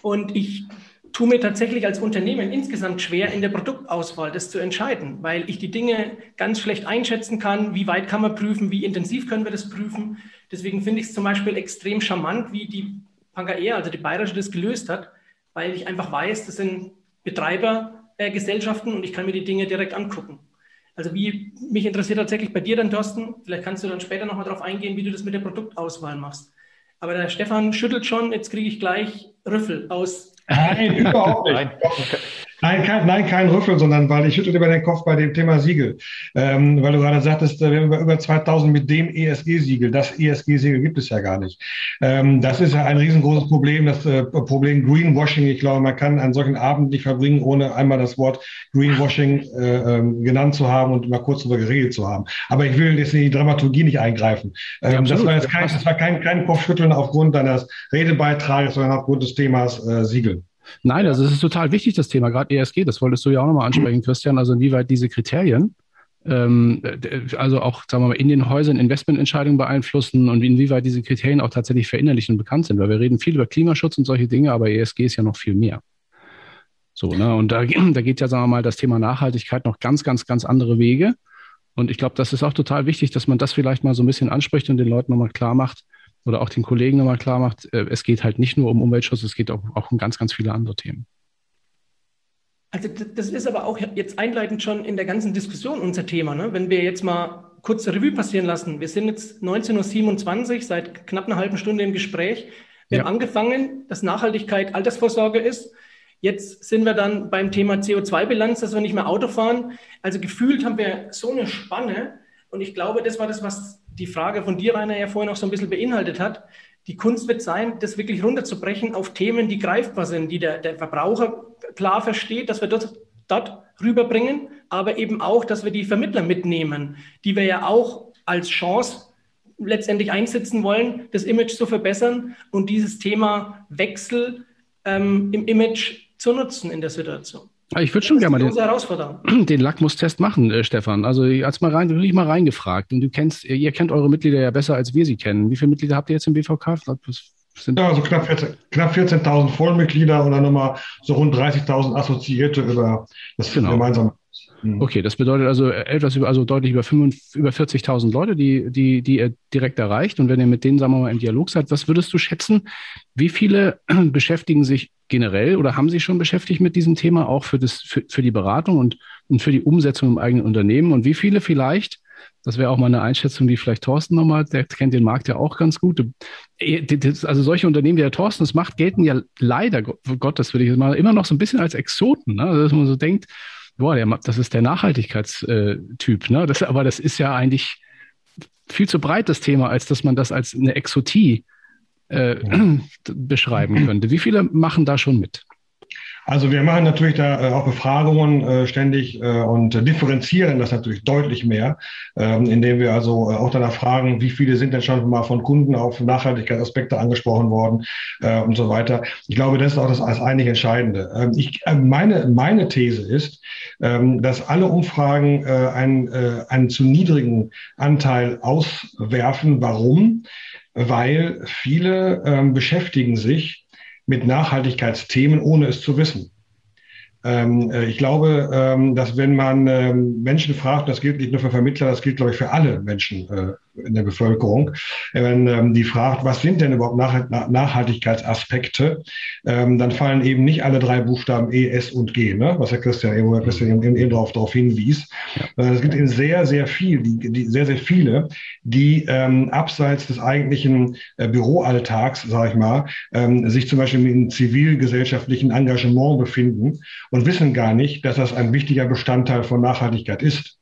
und ich tue mir tatsächlich als Unternehmen insgesamt schwer, in der Produktauswahl das zu entscheiden, weil ich die Dinge ganz schlecht einschätzen kann. Wie weit kann man prüfen? Wie intensiv können wir das prüfen? Deswegen finde ich es zum Beispiel extrem charmant, wie die Pangaea, also die Bayerische, das gelöst hat, weil ich einfach weiß, das sind Betreibergesellschaften äh, und ich kann mir die Dinge direkt angucken. Also wie mich interessiert tatsächlich bei dir dann, Thorsten, vielleicht kannst du dann später nochmal darauf eingehen, wie du das mit der Produktauswahl machst. Aber der Stefan schüttelt schon, jetzt kriege ich gleich Rüffel aus. Nein, überhaupt nicht. Nein. Nein, kein, nein, kein Rüffel, sondern weil ich schüttel über den Kopf bei dem Thema Siegel. Ähm, weil du gerade sagtest, äh, wir haben über 2000 mit dem ESG-Siegel. Das ESG-Siegel gibt es ja gar nicht. Ähm, das ist ja ein riesengroßes Problem, das äh, Problem Greenwashing. Ich glaube, man kann einen solchen Abend nicht verbringen, ohne einmal das Wort Greenwashing äh, ähm, genannt zu haben und mal kurz darüber geredet zu haben. Aber ich will jetzt in die Dramaturgie nicht eingreifen. Ähm, ja, das war jetzt kein, das war kein, kein Kopfschütteln aufgrund deines Redebeitrages, sondern aufgrund des Themas äh, Siegel. Nein, also es ist total wichtig, das Thema, gerade ESG, das wolltest du ja auch nochmal ansprechen, Christian, also inwieweit diese Kriterien, ähm, also auch, sagen wir mal, in den Häusern Investmententscheidungen beeinflussen und inwieweit diese Kriterien auch tatsächlich verinnerlicht und bekannt sind, weil wir reden viel über Klimaschutz und solche Dinge, aber ESG ist ja noch viel mehr. So, ne? Und da, da geht ja, sagen wir mal, das Thema Nachhaltigkeit noch ganz, ganz, ganz andere Wege. Und ich glaube, das ist auch total wichtig, dass man das vielleicht mal so ein bisschen anspricht und den Leuten nochmal klar macht, oder auch den Kollegen nochmal klar macht, äh, es geht halt nicht nur um Umweltschutz, es geht auch, auch um ganz, ganz viele andere Themen. Also das ist aber auch jetzt einleitend schon in der ganzen Diskussion unser Thema. Ne? Wenn wir jetzt mal kurz Revue passieren lassen. Wir sind jetzt 19.27 Uhr, seit knapp einer halben Stunde im Gespräch. Wir ja. haben angefangen, dass Nachhaltigkeit Altersvorsorge ist. Jetzt sind wir dann beim Thema CO2-Bilanz, dass wir nicht mehr Auto fahren. Also gefühlt haben wir so eine Spanne. Und ich glaube, das war das, was die Frage von dir, Rainer, ja vorhin auch so ein bisschen beinhaltet hat. Die Kunst wird sein, das wirklich runterzubrechen auf Themen, die greifbar sind, die der, der Verbraucher klar versteht, dass wir dort, dort rüberbringen, aber eben auch, dass wir die Vermittler mitnehmen, die wir ja auch als Chance letztendlich einsetzen wollen, das Image zu verbessern und dieses Thema Wechsel ähm, im Image zu nutzen in der Situation. Ich würde schon gerne mal den, den Lackmustest machen, äh, Stefan. Also als mal rein, wirklich mal reingefragt. Und du kennst, ihr kennt eure Mitglieder ja besser, als wir sie kennen. Wie viele Mitglieder habt ihr jetzt im BVK? Sind ja, also knapp 14.000 knapp 14 Vollmitglieder und dann nochmal so rund 30.000 Assoziierte über das genau. gemeinsame Mhm. Okay, das bedeutet also etwas über, also deutlich über, über 40.000 Leute, die, die, die ihr direkt erreicht. Und wenn ihr mit denen, sagen wir mal, im Dialog seid, was würdest du schätzen? Wie viele beschäftigen sich generell oder haben sich schon beschäftigt mit diesem Thema auch für, das, für, für die Beratung und, und für die Umsetzung im eigenen Unternehmen? Und wie viele vielleicht das wäre auch mal eine Einschätzung, die vielleicht Thorsten nochmal, der kennt den Markt ja auch ganz gut. Äh, also solche Unternehmen, wie der Thorsten es macht, gelten ja leider, Gott, das würde ich mal, immer noch so ein bisschen als Exoten. Ne? Also, dass man so denkt, boah, der, das ist der Nachhaltigkeitstyp. Ne? Das, aber das ist ja eigentlich viel zu breit, das Thema, als dass man das als eine Exotie äh, ja. beschreiben könnte. Wie viele machen da schon mit? Also wir machen natürlich da äh, auch Befragungen äh, ständig äh, und differenzieren das natürlich deutlich mehr, ähm, indem wir also auch danach fragen, wie viele sind denn schon mal von Kunden auf Nachhaltigkeitsaspekte angesprochen worden und so weiter. Ich glaube, das ist auch das als eigentlich Entscheidende. Ähm, ich, meine, meine These ist, ähm, dass alle Umfragen einen, einen zu niedrigen Anteil auswerfen. Warum? Weil viele ähm, beschäftigen sich mit Nachhaltigkeitsthemen, ohne es zu wissen. Ähm, äh, ich glaube, ähm, dass wenn man ähm, Menschen fragt, das gilt nicht nur für Vermittler, das gilt, glaube ich, für alle Menschen äh, in der Bevölkerung, wenn ähm, die fragt, was sind denn überhaupt Nach Nachhaltigkeitsaspekte, ähm, dann fallen eben nicht alle drei Buchstaben E, S und G, ne? was Herr Christian, Herr Christian eben, eben darauf, darauf hinwies. Ja. Äh, es gibt eben sehr, sehr viel, die, die, sehr, sehr viele, die ähm, abseits des eigentlichen äh, Büroalltags, sage ich mal, ähm, sich zum Beispiel in zivilgesellschaftlichen Engagement befinden und wissen gar nicht, dass das ein wichtiger Bestandteil von Nachhaltigkeit ist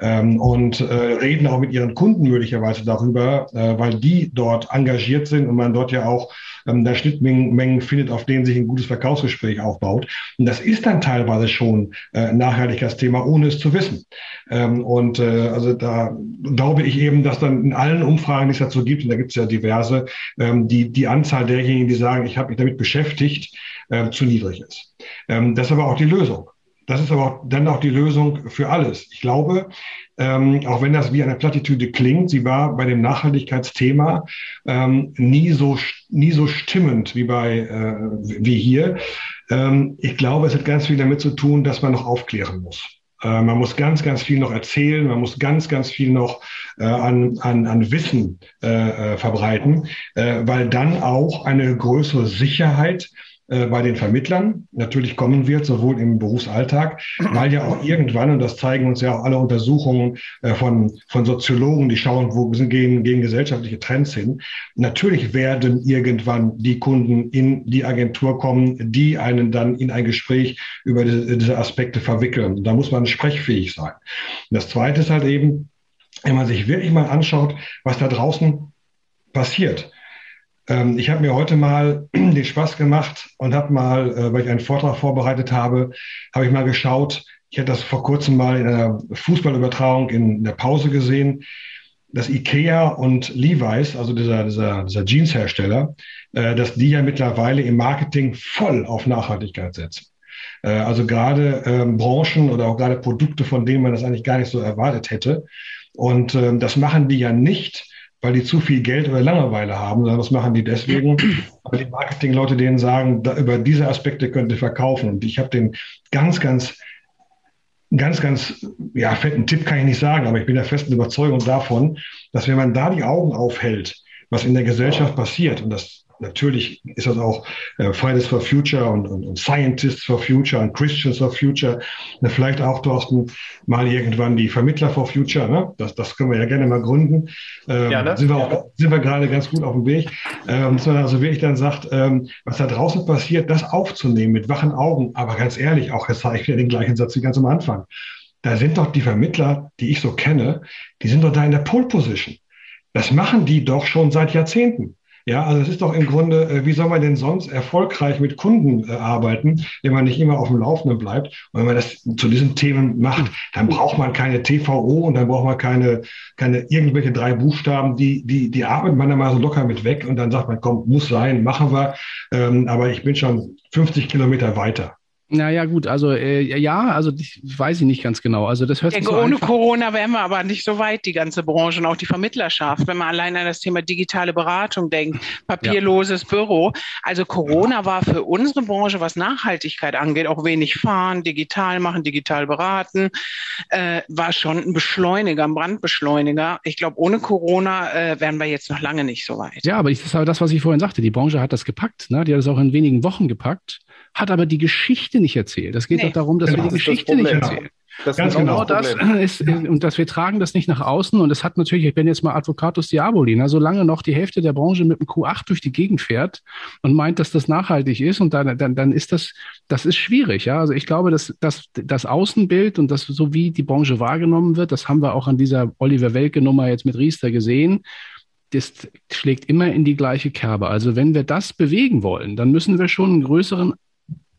ähm, und äh, reden auch mit ihren Kunden möglicherweise darüber, äh, weil die dort engagiert sind und man dort ja auch ähm, da Schnittmengen findet, auf denen sich ein gutes Verkaufsgespräch aufbaut. Und das ist dann teilweise schon äh, Nachhaltigkeitsthema, ohne es zu wissen. Ähm, und äh, also da glaube ich eben, dass dann in allen Umfragen, die es dazu gibt, und da gibt es ja diverse, ähm, die, die Anzahl derjenigen, die sagen, ich habe mich damit beschäftigt, äh, zu niedrig ist. Ähm, das ist aber auch die Lösung Das ist aber dann auch die Lösung für alles. Ich glaube, ähm, auch wenn das wie eine Plattitüde klingt, sie war bei dem Nachhaltigkeitsthema ähm, nie so nie so stimmend wie bei äh, wie hier. Ähm, ich glaube, es hat ganz viel damit zu tun, dass man noch aufklären muss. Äh, man muss ganz, ganz viel noch erzählen, man muss ganz, ganz viel noch äh, an, an, an Wissen äh, äh verbreiten, äh, weil dann auch eine größere Sicherheit äh, bei den Vermittlern natürlich kommen wird, sowohl im Berufsalltag, weil ja auch irgendwann, und das zeigen uns ja auch alle Untersuchungen äh, von, von Soziologen, die schauen, wo gehen, gehen gesellschaftliche Trends hin, natürlich werden irgendwann die Kunden in die Agentur kommen, die einen dann in ein Gespräch über diese, diese Aspekte verwickeln. Da muss man sprechfähig sein. Und das Zweite ist halt eben, wenn man sich wirklich mal anschaut, was da draußen passiert. Ähm, ich habe mir heute mal den Spaß gemacht und habe mal, äh, weil ich einen Vortrag vorbereitet habe, habe ich mal geschaut. Ich hatte das vor kurzem mal in einer Fußballübertragung in der Pause gesehen, dass IKEA und Levi's, also dieser, dieser, dieser Jeans-Hersteller, äh, dass die ja mittlerweile im Marketing voll auf Nachhaltigkeit setzen. Äh, also gerade ähm, Branchen oder auch gerade Produkte, von denen man das eigentlich gar nicht so erwartet hätte. Und ähm, das machen die ja nicht, weil die zu viel Geld oder Langeweile haben, sondern das machen die deswegen, weil die Marketingleute denen sagen, da, über diese Aspekte könnt ihr verkaufen. Und ich habe den ganz, ganz, ganz, ganz, ja, fetten Tipp kann ich nicht sagen, aber ich bin der festen Überzeugung davon, dass wenn man da die Augen aufhält, was in der Gesellschaft passiert, und das natürlich ist das auch äh, Fridays for Future und, und, und, Scientists for Future und Christians for Future. Na, vielleicht auch, Thorsten, mal irgendwann die Vermittler for Future. Ne? Das, das können wir ja gerne mal gründen. Ähm, ja, ne? Sind wir, auch, sind wir gerade ganz gut auf dem Weg. Ähm, dass man also wirklich dann sagt, ähm, was da draußen passiert, das aufzunehmen mit wachen Augen. Aber ganz ehrlich, auch jetzt sage ich wieder den gleichen Satz wie ganz am Anfang. Da sind doch die Vermittler, die ich so kenne, die sind doch da in der Pole Position. Das machen die doch schon seit Jahrzehnten. Ja, also es ist doch im Grunde, äh, wie soll man denn sonst erfolgreich mit Kunden äh, arbeiten, wenn man nicht immer auf dem Laufenden bleibt? Und wenn man das zu diesen Themen macht, dann braucht man keine TVO und dann braucht man keine, keine irgendwelche drei Buchstaben, die, die, die atmet man dann mal so locker mit weg und dann sagt man, komm, muss sein, machen wir. Ähm, aber ich bin schon 50 Kilometer weiter. Naja, gut, also äh, ja, also ich weiß ich nicht ganz genau. Also das hört sich so Ohne. Corona wären wir aber nicht so weit, die ganze Branche und auch die Vermittlerschaft, wenn man allein an das Thema digitale Beratung denkt, papierloses ja. Büro. Also Corona war für unsere Branche, was Nachhaltigkeit angeht, auch wenig fahren, digital machen, digital beraten, äh, war schon ein Beschleuniger, ein Brandbeschleuniger. Ich glaube, ohne Corona äh, wären wir jetzt noch lange nicht so weit. Ja, aber ich, das ist aber das, was ich vorhin sagte. Die Branche hat das gepackt. Ne? Die hat es auch in wenigen Wochen gepackt hat aber die Geschichte nicht erzählt. Es geht nee. doch darum, dass genau. wir die Geschichte nicht erzählen. Das Ganz genau, genau das ist, und dass wir tragen das nicht nach außen. Und es hat natürlich, ich bin jetzt mal Advocatus Diaboli, ne, solange noch die Hälfte der Branche mit dem Q8 durch die Gegend fährt und meint, dass das nachhaltig ist, und dann, dann, dann ist das, das ist schwierig. Ja, also ich glaube, dass, dass das Außenbild und das, so wie die Branche wahrgenommen wird, das haben wir auch an dieser Oliver Welke Nummer jetzt mit Riester gesehen das schlägt immer in die gleiche Kerbe. Also wenn wir das bewegen wollen, dann müssen wir schon einen größeren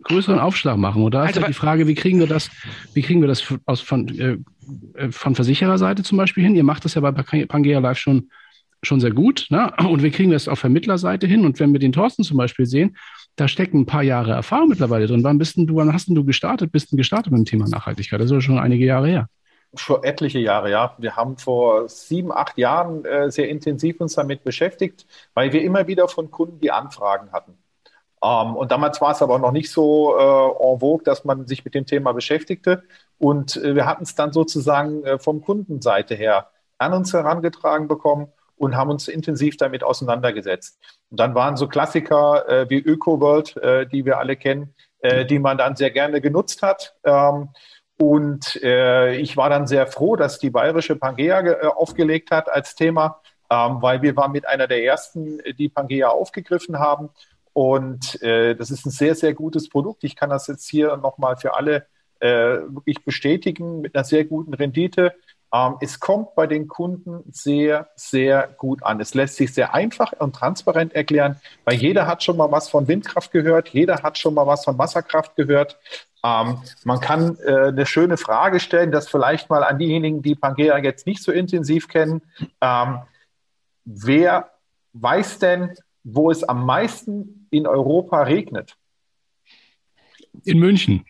größeren Aufschlag machen. Oder also, ist ja die Frage, wie kriegen wir das, wie kriegen wir das aus, von, äh, äh, von Versichererseite zum Beispiel hin? Ihr macht das ja bei Pangea Live schon, schon sehr gut. Ne? Und wie kriegen wir das auf Vermittlerseite hin? Und wenn wir den Thorsten zum Beispiel sehen, da stecken ein paar Jahre Erfahrung mittlerweile drin. Wann bist denn du, wann hast denn du gestartet? Bist du gestartet mit dem Thema Nachhaltigkeit? Das ist ja schon einige Jahre her. Schon etliche Jahre, ja. Wir haben vor sieben, acht Jahren äh, sehr intensiv uns damit beschäftigt, weil wir immer wieder von Kunden die Anfragen hatten. Ähm, und damals war es aber noch nicht so äh, en vogue, dass man sich mit dem Thema beschäftigte. Und äh, wir hatten es dann sozusagen äh, vom Kundenseite her an uns herangetragen bekommen und haben uns intensiv damit auseinandergesetzt. Und dann waren so Klassiker äh, wie ÖkoWorld, äh, die wir alle kennen, äh, die man dann sehr gerne genutzt hat. Ähm, und äh, ich war dann sehr froh, dass die bayerische Pangea äh, aufgelegt hat als Thema, ähm, weil wir waren mit einer der ersten, die Pangea aufgegriffen haben und äh, das ist ein sehr, sehr gutes Produkt. Ich kann das jetzt hier nochmal für alle äh, wirklich bestätigen mit einer sehr guten Rendite. Ähm, es kommt bei den Kunden sehr, sehr gut an. Es lässt sich sehr einfach und transparent erklären, weil jeder hat schon mal was von Windkraft gehört, jeder hat schon mal was von Wasserkraft gehört. Ähm, man kann äh, eine schöne Frage stellen, das vielleicht mal an diejenigen, die Pangea jetzt nicht so intensiv kennen. Ähm, wer weiß denn, wo es am meisten in Europa regnet? In München.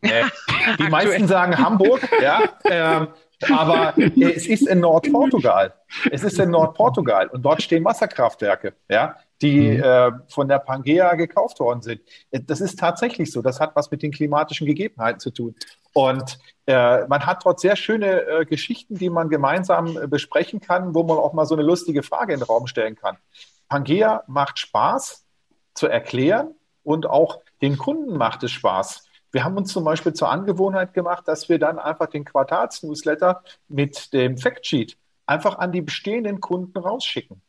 Nee. Die meisten sagen Hamburg, ja. Ähm, aber es ist in Nordportugal. Es ist in Nordportugal und dort stehen Wasserkraftwerke, ja, die mhm. äh, von der Pangea gekauft worden sind. Das ist tatsächlich so. Das hat was mit den klimatischen Gegebenheiten zu tun. Und äh, man hat dort sehr schöne äh, Geschichten, die man gemeinsam äh, besprechen kann, wo man auch mal so eine lustige Frage in den Raum stellen kann. Pangea macht Spaß zu erklären und auch den Kunden macht es Spaß. Wir haben uns zum Beispiel zur Angewohnheit gemacht, dass wir dann einfach den Quartalsnewsletter mit dem Factsheet einfach an die bestehenden Kunden rausschicken.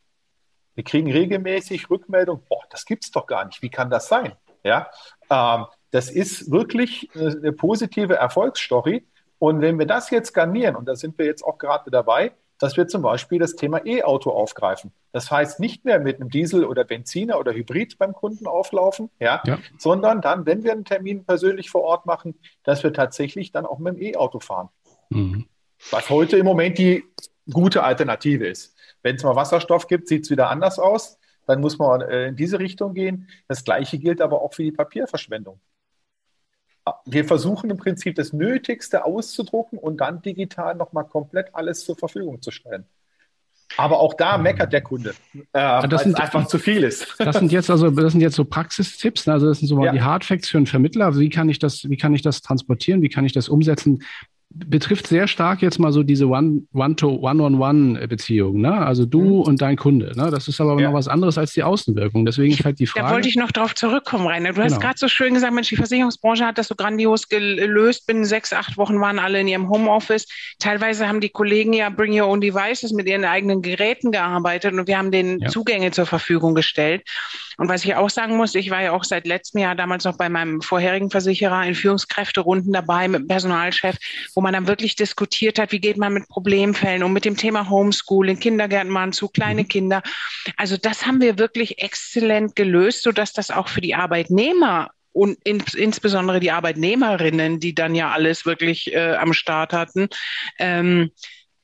Wir kriegen regelmäßig Rückmeldung, boah, das gibt's doch gar nicht. Wie kann das sein? Ja, ähm, das ist wirklich eine positive Erfolgsstory. Und wenn wir das jetzt garnieren, und da sind wir jetzt auch gerade dabei, dass wir zum Beispiel das Thema E-Auto aufgreifen. Das heißt, nicht mehr mit einem Diesel oder Benziner oder Hybrid beim Kunden auflaufen, ja, ja, sondern dann, wenn wir einen Termin persönlich vor Ort machen, dass wir tatsächlich dann auch mit dem E-Auto fahren. Mhm. Was heute im Moment die gute Alternative ist. Wenn es mal Wasserstoff gibt, sieht es wieder anders aus. Dann muss man äh, in diese Richtung gehen. Das Gleiche gilt aber auch für die Papierverschwendung wir versuchen im Prinzip das Nötigste auszudrucken und dann digital nochmal komplett alles zur Verfügung zu stellen. Aber auch da meckert der Kunde, äh, weil es einfach zu viel ist. Das sind jetzt also das sind jetzt so Praxistipps, ne? also das sind so mal ja. die Hardfacts für einen Vermittler. Wie kann ich das, wie kann ich das transportieren? Wie kann ich das umsetzen? Betrifft sehr stark jetzt mal so diese One-to-One-on-One-Beziehung, ne? Also du mhm. und dein Kunde. Ne? Das ist aber ja. noch was anderes als die Außenwirkung. Deswegen ist halt die Frage. Da wollte ich noch drauf zurückkommen, Rainer. Du genau. hast gerade so schön gesagt, Mensch, die Versicherungsbranche hat das so grandios gelöst. Binnen sechs, acht Wochen waren alle in ihrem Homeoffice. Teilweise haben die Kollegen ja Bring Your Own Devices mit ihren eigenen Geräten gearbeitet und wir haben denen ja. Zugänge zur Verfügung gestellt. Und was ich auch sagen muss, ich war ja auch seit letztem Jahr damals noch bei meinem vorherigen Versicherer in Führungskräfterunden dabei mit dem Personalchef, wo man dann wirklich diskutiert hat, wie geht man mit Problemfällen um, mit dem Thema Homeschooling, Kindergärten machen zu, kleine mhm. Kinder. Also das haben wir wirklich exzellent gelöst, sodass das auch für die Arbeitnehmer und in, insbesondere die Arbeitnehmerinnen, die dann ja alles wirklich äh, am Start hatten, ähm,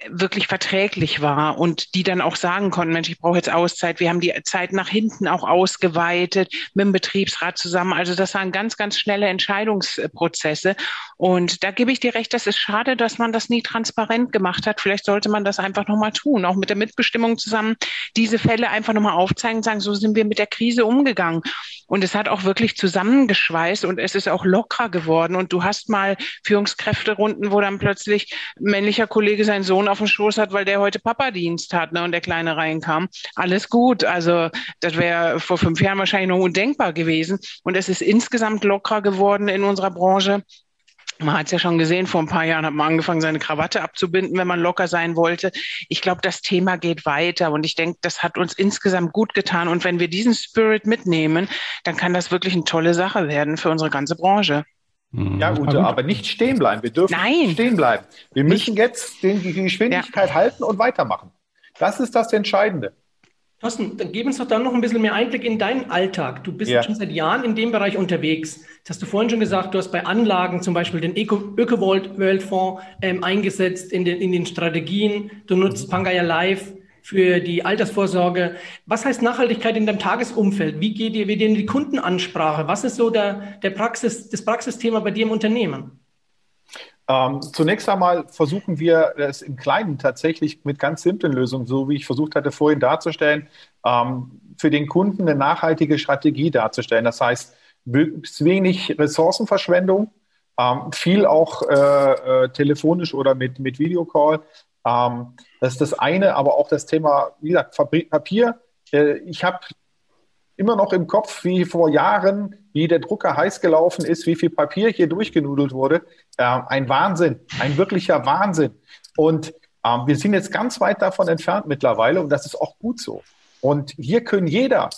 wirklich verträglich war und die dann auch sagen konnten, Mensch, ich brauche jetzt Auszeit. Wir haben die Zeit nach hinten auch ausgeweitet mit dem Betriebsrat zusammen. Also das waren ganz, ganz schnelle Entscheidungsprozesse. Und da gebe ich dir recht, das ist schade, dass man das nie transparent gemacht hat. Vielleicht sollte man das einfach nochmal tun, auch mit der Mitbestimmung zusammen, diese Fälle einfach nochmal aufzeigen und sagen, so sind wir mit der Krise umgegangen. Und es hat auch wirklich zusammengeschweißt und es ist auch lockerer geworden. Und du hast mal Führungskräfterunden, wo dann plötzlich männlicher Kollege seinen Sohn auf dem Schoß hat, weil der heute Papadienst hat ne, und der Kleine reinkam. Alles gut. Also das wäre vor fünf Jahren wahrscheinlich noch undenkbar gewesen. Und es ist insgesamt lockerer geworden in unserer Branche. Man hat es ja schon gesehen, vor ein paar Jahren hat man angefangen, seine Krawatte abzubinden, wenn man locker sein wollte. Ich glaube, das Thema geht weiter und ich denke, das hat uns insgesamt gut getan. Und wenn wir diesen Spirit mitnehmen, dann kann das wirklich eine tolle Sache werden für unsere ganze Branche. Mhm. Ja, Ute, aber nicht stehen bleiben. Wir dürfen Nein. nicht stehen bleiben. Wir müssen jetzt den, die Geschwindigkeit ja. halten und weitermachen. Das ist das Entscheidende. Thorsten, dann gib uns doch dann noch ein bisschen mehr Einblick in deinen Alltag. Du bist ja. schon seit Jahren in dem Bereich unterwegs. Das hast du vorhin schon gesagt, du hast bei Anlagen zum Beispiel den Öko-World-Fonds ähm, eingesetzt in den, in den Strategien. Du nutzt mhm. Pangaya Live für die Altersvorsorge. Was heißt Nachhaltigkeit in deinem Tagesumfeld? Wie geht dir, wie dir die Kundenansprache? Was ist so der, der Praxis, das Praxisthema bei dir im Unternehmen? Ähm, zunächst einmal versuchen wir es im Kleinen tatsächlich mit ganz simplen Lösungen, so wie ich versucht hatte vorhin darzustellen, ähm, für den Kunden eine nachhaltige Strategie darzustellen. Das heißt, wenig Ressourcenverschwendung, ähm, viel auch äh, äh, telefonisch oder mit, mit Videocall. Ähm, das ist das eine, aber auch das Thema, wie gesagt, Papier. Äh, ich habe immer noch im Kopf, wie vor Jahren, wie der Drucker heiß gelaufen ist, wie viel Papier hier durchgenudelt wurde. Äh, ein Wahnsinn, ein wirklicher Wahnsinn. Und ähm, wir sind jetzt ganz weit davon entfernt mittlerweile und das ist auch gut so. Und hier können jeder,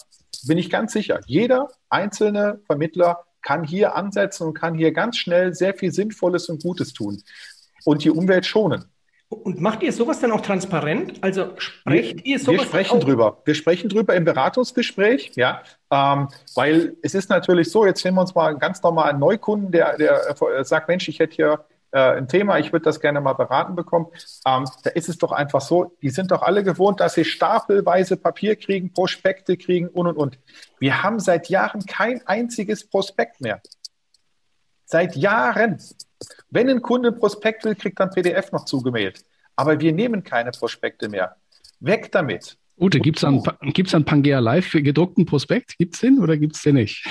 bin ich ganz sicher, jeder einzelne Vermittler kann hier ansetzen und kann hier ganz schnell sehr viel Sinnvolles und Gutes tun und die Umwelt schonen. Und macht ihr sowas dann auch transparent? Also sprecht wir, ihr sowas? Wir sprechen drüber. Wir sprechen drüber im Beratungsgespräch, ja, ähm, weil es ist natürlich so, jetzt nehmen wir uns mal einen ganz normalen Neukunden, der, der äh, sagt, Mensch, ich hätte hier äh, ein Thema, ich würde das gerne mal beraten bekommen. Ähm, da ist es doch einfach so, die sind doch alle gewohnt, dass sie stapelweise Papier kriegen, Prospekte kriegen und und und. Wir haben seit Jahren kein einziges Prospekt mehr. Seit Jahren. Wenn ein Kunde ein Prospekt will, kriegt er PDF noch zugemailt. Aber wir nehmen keine Prospekte mehr. Weg damit. Ute, gibt es an, an Pangea Live gedruckten Prospekt? Gibt es den oder gibt es den nicht?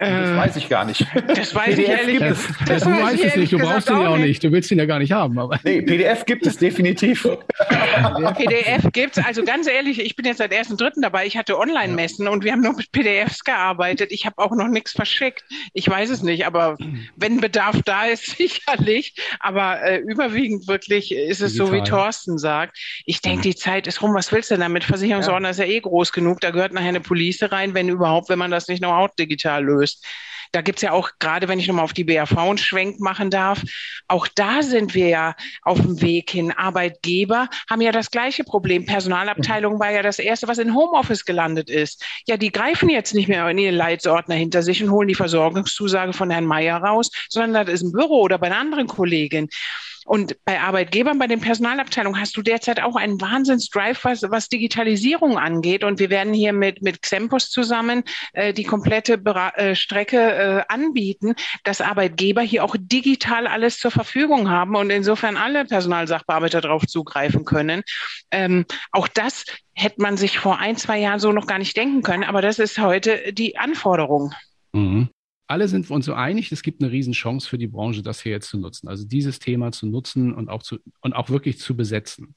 Das weiß ich gar nicht. Das weiß ich ehrlich das, das, Du weißt es nicht, du brauchst ihn ja auch nicht. Du willst ihn ja gar nicht haben. Aber. Nee, PDF gibt es definitiv. PDF gibt es. Also ganz ehrlich, ich bin jetzt seit 1.3. dabei. Ich hatte Online-Messen und wir haben nur mit PDFs gearbeitet. Ich habe auch noch nichts verschickt. Ich weiß es nicht, aber wenn Bedarf da ist, sicherlich. Aber äh, überwiegend wirklich ist es Digital. so, wie Thorsten sagt. Ich denke, die Zeit ist rum. Was willst du denn damit? Versicherungsordner ja. ist ja eh groß genug. Da gehört nachher eine Police rein, wenn überhaupt, wenn man das nicht noch digital löst löst. Da gibt's ja auch, gerade wenn ich nochmal auf die BAV einen Schwenk machen darf, auch da sind wir ja auf dem Weg hin. Arbeitgeber haben ja das gleiche Problem. Personalabteilung war ja das erste, was in Homeoffice gelandet ist. Ja, die greifen jetzt nicht mehr in ihren Leitsordner hinter sich und holen die Versorgungszusage von Herrn Meier raus, sondern das ist ein Büro oder bei einer anderen Kollegin. Und bei Arbeitgebern, bei den Personalabteilungen hast du derzeit auch einen Wahnsinnsdrive, was, was Digitalisierung angeht. Und wir werden hier mit, mit Xempus zusammen äh, die komplette Bera äh, Strecke äh, anbieten, dass Arbeitgeber hier auch digital alles zur Verfügung haben und insofern alle Personalsachbearbeiter darauf zugreifen können. Ähm, auch das hätte man sich vor ein, zwei Jahren so noch gar nicht denken können, aber das ist heute die Anforderung. Mhm alle sind uns so einig, es gibt eine Riesenchance für die Branche, das hier jetzt zu nutzen. Also dieses Thema zu nutzen und auch, zu, und auch wirklich zu besetzen.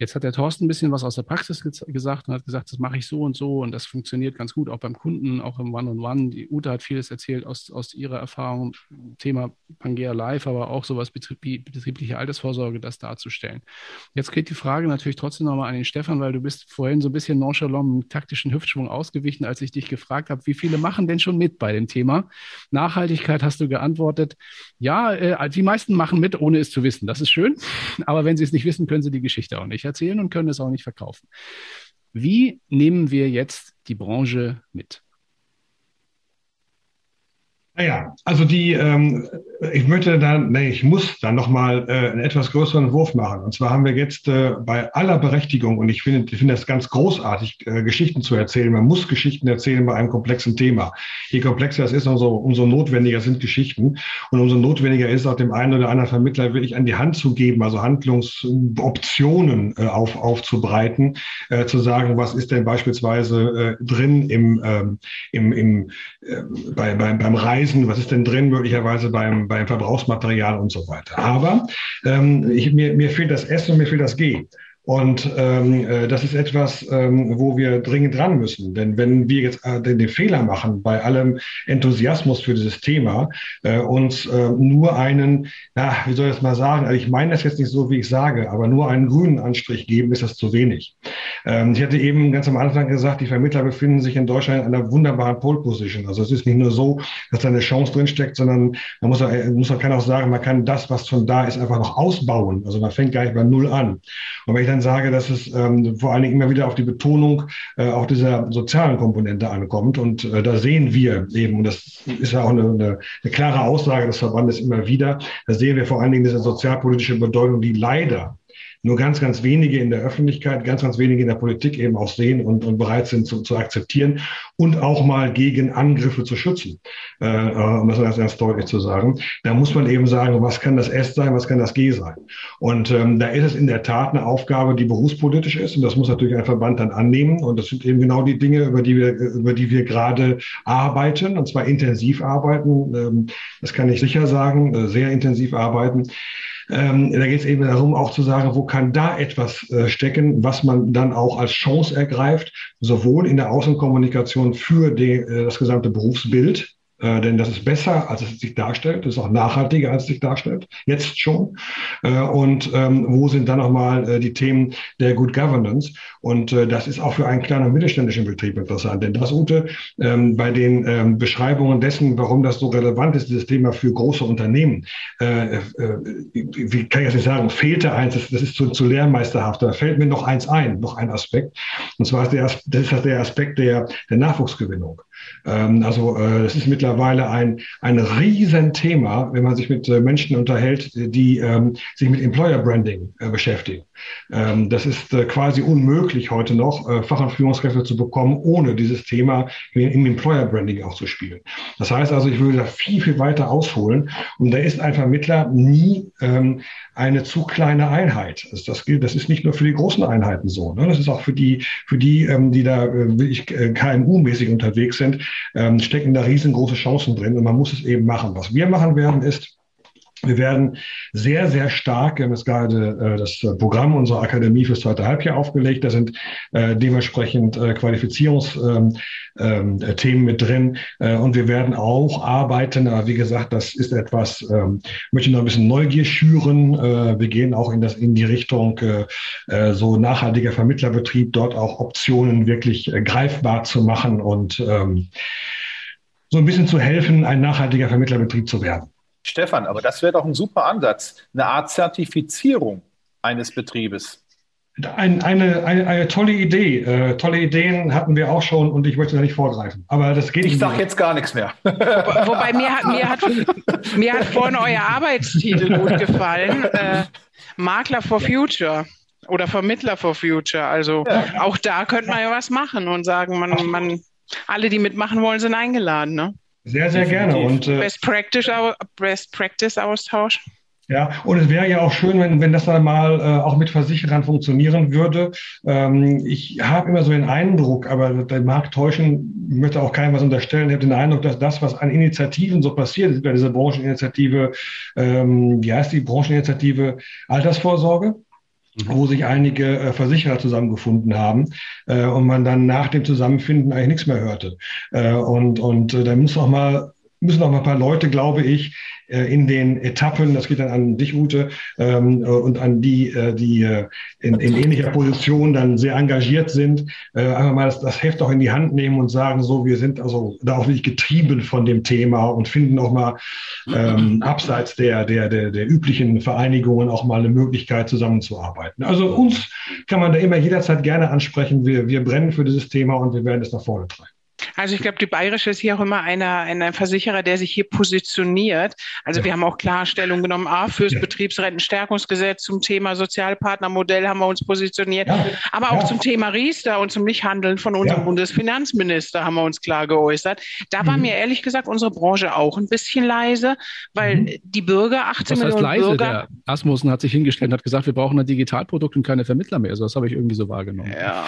Jetzt hat der Thorsten ein bisschen was aus der Praxis ge gesagt und hat gesagt, das mache ich so und so und das funktioniert ganz gut, auch beim Kunden, auch im One-on-One. -on -One. Die Ute hat vieles erzählt aus, aus ihrer Erfahrung, Thema Pangea Live, aber auch sowas wie betriebliche Altersvorsorge, das darzustellen. Jetzt geht die Frage natürlich trotzdem nochmal an den Stefan, weil du bist vorhin so ein bisschen nonchalant im taktischen Hüftschwung ausgewichen, als ich dich gefragt habe, wie viele machen denn schon mit bei dem Thema? Nachhaltigkeit hast du geantwortet, ja, äh, die meisten machen mit, ohne es zu wissen. Das ist schön, aber wenn sie es nicht wissen, können sie die Geschichte auch nicht erzählen und können es auch nicht verkaufen. Wie nehmen wir jetzt die Branche mit? Naja, also die, ähm, ich möchte dann, nee, ich muss dann nochmal äh, einen etwas größeren Wurf machen. Und zwar haben wir jetzt äh, bei aller Berechtigung, und ich finde ich finde das ganz großartig, äh, Geschichten zu erzählen. Man muss Geschichten erzählen bei einem komplexen Thema. Je komplexer es ist, umso, umso notwendiger sind Geschichten. Und umso notwendiger ist auch dem einen oder anderen Vermittler wirklich an die Hand zu geben, also Handlungsoptionen äh, auf, aufzubreiten, äh, zu sagen, was ist denn beispielsweise äh, drin im, ähm, im, im, äh, bei, bei, beim Reisen lesen, was ist denn drin möglicherweise beim, beim Verbrauchsmaterial und so weiter. Aber ähm, ich, mir, mir fehlt das S und mir fehlt das G. Und ähm, äh, das ist etwas, ähm, wo wir dringend dran müssen. Denn wenn wir jetzt äh, den, Fehler machen, bei allem Enthusiasmus für dieses Thema, äh, uns äh, nur einen, ja, wie soll ich das mal sagen, also ich meine das jetzt nicht so, wie ich sage, aber nur einen grünen Anstrich geben, ist das zu wenig. Ähm, ich hatte eben ganz am Anfang gesagt, die Vermittler befinden sich in Deutschland in einer wunderbaren Pole Position. Also es ist nicht nur so, dass da eine Chance drinsteckt, sondern man muss, muss man kann auch sagen, man kann das, was schon da ist, einfach noch ausbauen. Also man fängt gar nicht bei Null an. Und wenn ich dann sage, dass es ähm, vor allen Dingen immer wieder auf die Betonung äh, auch dieser sozialen Komponente ankommt. Und äh, da sehen wir eben, und das ist ja auch eine, eine, eine klare Aussage des Verbandes immer wieder, da sehen wir vor allen Dingen diese sozialpolitische Bedeutung, die leider nur ganz, ganz wenige in der Öffentlichkeit, ganz, ganz wenige in der Politik eben auch sehen und, und bereit sind zu, zu akzeptieren und auch mal gegen Angriffe zu schützen, äh, um das ganz, ganz deutlich zu sagen. Da muss man eben sagen, was kann das S sein, was kann das G sein? Und ähm, da ist es in der Tat eine Aufgabe, die berufspolitisch ist und das muss natürlich ein Verband dann annehmen und das sind eben genau die Dinge, über die wir, über die wir gerade arbeiten und zwar intensiv arbeiten. Ähm, das kann ich sicher sagen, äh, sehr intensiv arbeiten. Ähm, da geht es eben darum, auch zu sagen, wo kann da etwas äh, stecken, was man dann auch als Chance ergreift, sowohl in der Außenkommunikation für die, äh, das gesamte Berufsbild, äh, denn das ist besser, als es sich darstellt. Das ist auch nachhaltiger, als es sich darstellt. Jetzt schon. Äh, und ähm, wo sind dann nochmal äh, die Themen der Good Governance? Und äh, das ist auch für einen kleinen und mittelständischen Betrieb interessant. Denn das, Ute, ähm, bei den ähm, Beschreibungen dessen, warum das so relevant ist, dieses Thema für große Unternehmen, äh, äh, wie kann ich das nicht sagen, fehlte eins, das, das ist zu, zu lehrmeisterhaft. Da fällt mir noch eins ein, noch ein Aspekt. Und zwar ist der, das ist der Aspekt der, der Nachwuchsgewinnung. Ähm, also äh, das ist mittlerweile mittlerweile ein, ein Riesenthema, wenn man sich mit äh, Menschen unterhält, die ähm, sich mit Employer Branding äh, beschäftigen. Ähm, das ist äh, quasi unmöglich heute noch, äh, Fach- und Führungskräfte zu bekommen, ohne dieses Thema im Employer Branding auch zu spielen. Das heißt also, ich würde da viel, viel weiter ausholen. Und da ist ein Vermittler nie ähm, eine zu kleine Einheit. Also das gilt, das ist nicht nur für die großen Einheiten so. Ne? Das ist auch für die, für die, ähm, die da äh, wirklich KMU-mäßig unterwegs sind, stecken da riesengroße Chancen drin. Und man muss es eben machen. Was wir machen werden, ist, wir werden sehr, sehr stark, wir haben jetzt gerade äh, das Programm unserer Akademie fürs zweite Halbjahr aufgelegt. Da sind äh, dementsprechend äh, Qualifizierungsthemen ähm, ähm, mit drin. Äh, und wir werden auch arbeiten, aber wie gesagt, das ist etwas, ähm, möchte noch ein bisschen Neugier schüren. Äh, wir gehen auch in, das, in die Richtung äh, so nachhaltiger Vermittlerbetrieb, dort auch Optionen wirklich greifbar zu machen und ähm, so ein bisschen zu helfen, ein nachhaltiger Vermittlerbetrieb zu werden. Stefan, aber das wäre doch ein super Ansatz, eine Art Zertifizierung eines Betriebes. Ein, eine, eine, eine, tolle Idee. Äh, tolle Ideen hatten wir auch schon und ich möchte da nicht vorgreifen. Aber das geht Ich sage jetzt gar nichts mehr. Wobei mir hat, mir hat, mir hat vorhin euer Arbeitstitel gut gefallen. Äh, Makler for Future oder Vermittler for Future. Also ja. auch da könnte man ja was machen und sagen, man, man, alle, die mitmachen wollen, sind eingeladen. Ne? Sehr, sehr Definitiv. gerne. Und, äh, Best, Practice, Best Practice Austausch. Ja, und es wäre ja auch schön, wenn, wenn das dann mal äh, auch mit Versicherern funktionieren würde. Ähm, ich habe immer so den Eindruck, aber der mag täuschen, möchte auch keinem was unterstellen, ich habe den Eindruck, dass das, was an Initiativen so passiert, ist bei dieser Brancheninitiative, ähm, wie heißt die Brancheninitiative Altersvorsorge? Mhm. wo sich einige äh, Versicherer zusammengefunden haben äh, und man dann nach dem Zusammenfinden eigentlich nichts mehr hörte. Äh, und und äh, da muss auch mal müssen auch mal ein paar Leute, glaube ich, äh, in den Etappen, das geht dann an dich, Ute, ähm, und an die, äh, die äh, in, in ähnlicher Position dann sehr engagiert sind, einfach mal das, das Heft auch in die Hand nehmen und sagen, so, wir sind also da auch wirklich getrieben von dem Thema und finden auch mal ähm, abseits der, der, der, der üblichen Vereinigungen auch mal eine Möglichkeit zusammenzuarbeiten. Also uns kann man da immer jederzeit gerne ansprechen. Wir, wir brennen für dieses Thema und wir werden es nach vorne treiben. Also ich glaube, die Bayerische ist hier auch immer einer, ein Versicherer, der sich hier positioniert. Also ja. wir haben auch Klarstellung genommen, A, fürs ja. Betriebsrentenstärkungsgesetz zum Thema Sozialpartnermodell haben wir uns positioniert, ja. aber auch zum Thema Riester und zum Nichthandeln von unserem Bundesfinanzminister haben wir uns klar geäußert. Da war mhm. mir ehrlich gesagt unsere Branche auch ein bisschen leise, weil mhm. die Bürger, 18 Was Millionen leise? Bürger... Der Asmussen hat sich hingestellt und hat gesagt, wir brauchen ein Digitalprodukt und keine Vermittler mehr. Also das habe ich irgendwie so wahrgenommen. Ja.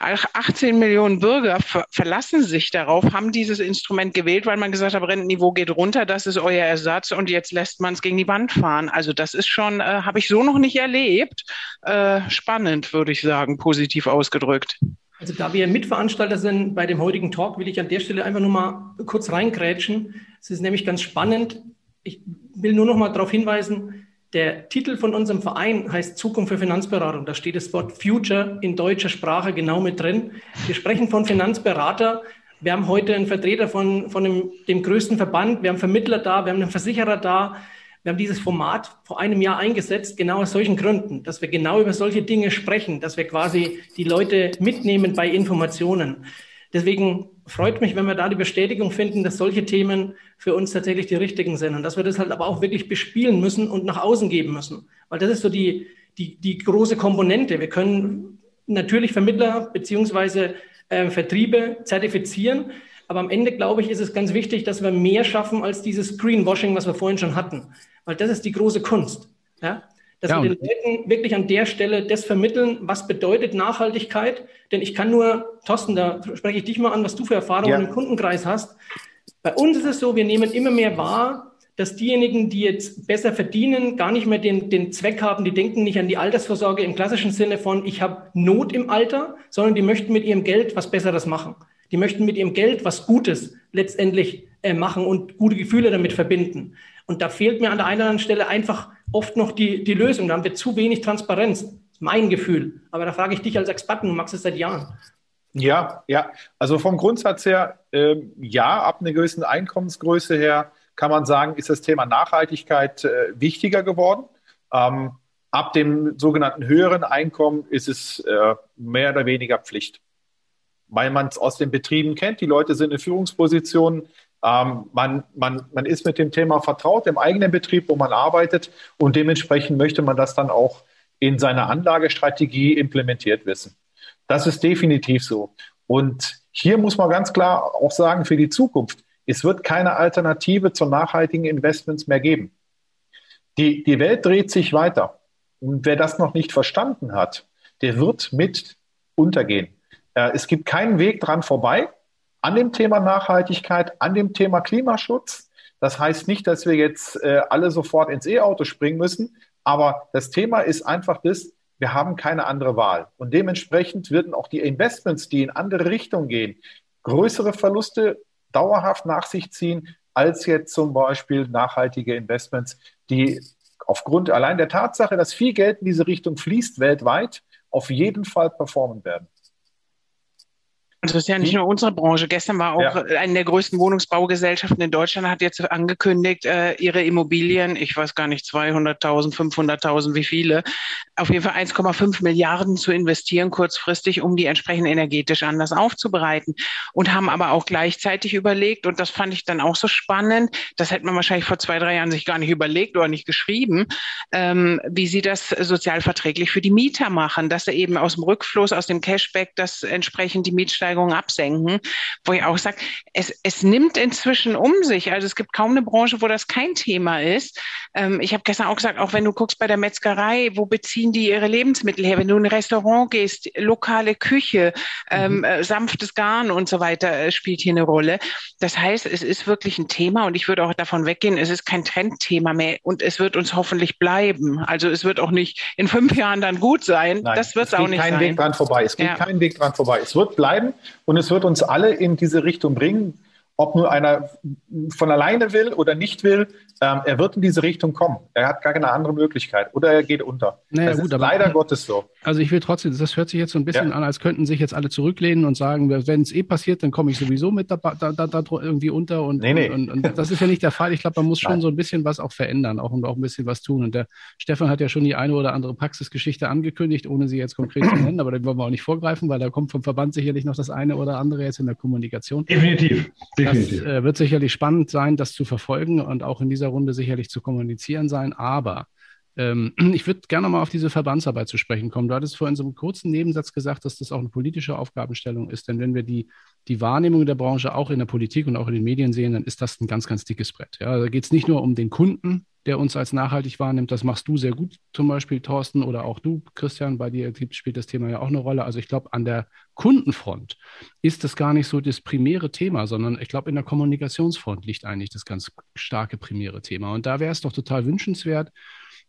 18 Millionen Bürger ver verlassen sich darauf, haben dieses Instrument gewählt, weil man gesagt hat, Rentenniveau geht runter, das ist euer Ersatz und jetzt lässt man es gegen die Wand fahren. Also das ist schon, äh, habe ich so noch nicht erlebt. Äh, spannend, würde ich sagen, positiv ausgedrückt. Also da wir Mitveranstalter sind bei dem heutigen Talk, will ich an der Stelle einfach nur mal kurz reingrätschen. Es ist nämlich ganz spannend. Ich will nur noch mal darauf hinweisen, der Titel von unserem Verein heißt Zukunft für Finanzberatung. Da steht das Wort Future in deutscher Sprache genau mit drin. Wir sprechen von Finanzberater. Wir haben heute einen Vertreter von, von dem, dem größten Verband. Wir haben Vermittler da, wir haben einen Versicherer da. Wir haben dieses Format vor einem Jahr eingesetzt, genau aus solchen Gründen, dass wir genau über solche Dinge sprechen, dass wir quasi die Leute mitnehmen bei Informationen. Deswegen freut mich, wenn wir da die Bestätigung finden, dass solche Themen für uns tatsächlich die richtigen sind und dass wir das halt aber auch wirklich bespielen müssen und nach außen geben müssen. Weil das ist so die, die, die große Komponente. Wir können natürlich Vermittler beziehungsweise äh, Vertriebe zertifizieren, aber am Ende, glaube ich, ist es ganz wichtig, dass wir mehr schaffen als dieses Greenwashing, was wir vorhin schon hatten. Weil das ist die große Kunst. Ja? Dass ja, wir den Leuten wirklich an der Stelle das vermitteln, was bedeutet Nachhaltigkeit. Denn ich kann nur, Thorsten, da spreche ich dich mal an, was du für Erfahrungen ja. im Kundenkreis hast. Bei uns ist es so, wir nehmen immer mehr wahr, dass diejenigen, die jetzt besser verdienen, gar nicht mehr den, den Zweck haben, die denken nicht an die Altersvorsorge im klassischen Sinne von, ich habe Not im Alter, sondern die möchten mit ihrem Geld was Besseres machen. Die möchten mit ihrem Geld was Gutes letztendlich äh, machen und gute Gefühle damit verbinden. Und da fehlt mir an der einen oder anderen Stelle einfach oft noch die, die Lösung. Da haben wir zu wenig Transparenz. Das ist mein Gefühl. Aber da frage ich dich als Experten, du machst es seit Jahren. Ja, ja. Also vom Grundsatz her, äh, ja, ab einer gewissen Einkommensgröße her kann man sagen, ist das Thema Nachhaltigkeit äh, wichtiger geworden. Ähm, ab dem sogenannten höheren Einkommen ist es äh, mehr oder weniger Pflicht. Weil man es aus den Betrieben kennt, die Leute sind in Führungspositionen, Ähm, man, man, man ist mit dem Thema vertraut im eigenen Betrieb, wo man arbeitet und dementsprechend möchte man das dann auch in seiner Anlagestrategie implementiert wissen. Das ist definitiv so. Und hier muss man ganz klar auch sagen, für die Zukunft, es wird keine Alternative zu nachhaltigen Investments mehr geben. Die, die Welt dreht sich weiter. Und wer das noch nicht verstanden hat, der wird mit untergehen. Äh, es gibt keinen Weg dran vorbei an dem Thema Nachhaltigkeit, an dem Thema Klimaschutz. Das heißt nicht, dass wir jetzt äh, alle sofort ins E-Auto springen müssen, aber das Thema ist einfach das, wir haben keine andere Wahl. Und dementsprechend werden auch die Investments, die in andere Richtungen gehen, größere Verluste dauerhaft nach sich ziehen, als jetzt zum Beispiel nachhaltige Investments, die aufgrund allein der Tatsache, dass viel Geld in diese Richtung fließt weltweit, auf jeden Fall performen werden. Das ist ja nicht nur unsere Branche. Gestern war auch ja. eine der größten Wohnungsbaugesellschaften in Deutschland, hat jetzt angekündigt, äh, ihre Immobilien, ich weiß gar nicht, 200.000, 500.000, wie viele, auf jeden Fall 1,5 Milliarden zu investieren kurzfristig, um die entsprechend energetisch anders aufzubereiten. Und haben aber auch gleichzeitig überlegt, und das fand ich dann auch so spannend, das hätte man wahrscheinlich vor zwei, drei Jahren sich gar nicht überlegt oder nicht geschrieben, ähm, wie sie das sozialverträglich für die Mieter machen, dass sie eben aus dem Rückfluss, aus dem Cashback, das entsprechend die Mietsteigerung Preissteigerungen absenken, wo ich auch sage, es, es nimmt inzwischen um sich. Also es gibt kaum eine Branche, wo das kein Thema ist. Ähm, ich habe gestern auch gesagt, auch wenn du guckst bei der Metzgerei, wo beziehen die ihre Lebensmittel her? Wenn du in ein Restaurant gehst, lokale Küche, ähm, mhm. äh, sanftes Garn und so weiter äh, spielt hier eine Rolle. Das heißt, es ist wirklich ein Thema und ich würde auch davon weggehen, es ist kein Trendthema mehr und es wird uns hoffentlich bleiben. Also es wird auch nicht in fünf Jahren dann gut sein. Nein, das wird es auch nicht sein. Es geht kein Weg dran vorbei. Es geht ja. kein Weg dran vorbei. Es wird bleiben und es wird uns alle in diese Richtung bringen. Ob nur einer von alleine will oder nicht will, ähm, er wird in diese Richtung kommen. Er hat gar keine andere Möglichkeit. Oder er geht unter. Naja, das gut, ist leider Gottes so. Also ich will trotzdem, das hört sich jetzt so ein bisschen ja. an, als könnten sich jetzt alle zurücklehnen und sagen, wenn es eh passiert, dann komme ich sowieso mit da, da, da, da irgendwie unter. Und, nee, nee. Und, und, und, das ist ja nicht der Fall. Ich glaube, man muss schon Nein. so ein bisschen was auch verändern auch, und auch ein bisschen was tun. Und der Stefan hat ja schon die eine oder andere Praxisgeschichte angekündigt, ohne sie jetzt konkret zu nennen, aber da wollen wir auch nicht vorgreifen, weil da kommt vom Verband sicherlich noch das eine oder andere jetzt in der Kommunikation. Definitiv. Definitiv. Das äh, wird sicherlich spannend sein, das zu verfolgen und auch in dieser Runde sicherlich zu kommunizieren sein. Aber ähm, ich würde gerne mal auf diese Verbandsarbeit zu sprechen kommen. Du hattest vorhin so einen kurzen Nebensatz gesagt, dass das auch eine politische Aufgabenstellung ist. Denn wenn wir die, die Wahrnehmung der Branche auch in der Politik und auch in den Medien sehen, dann ist das ein ganz, ganz dickes Brett. Ja, da geht es nicht nur um den Kunden, der uns als nachhaltig wahrnimmt. Das machst du sehr gut, zum Beispiel Thorsten oder auch du, Christian. Bei dir spielt das Thema ja auch eine Rolle. Also ich glaube, an der Kundenfront ist das gar nicht so das primäre Thema, sondern ich glaube, in der Kommunikationsfront liegt eigentlich das ganz starke primäre Thema. Und da wäre es doch total wünschenswert,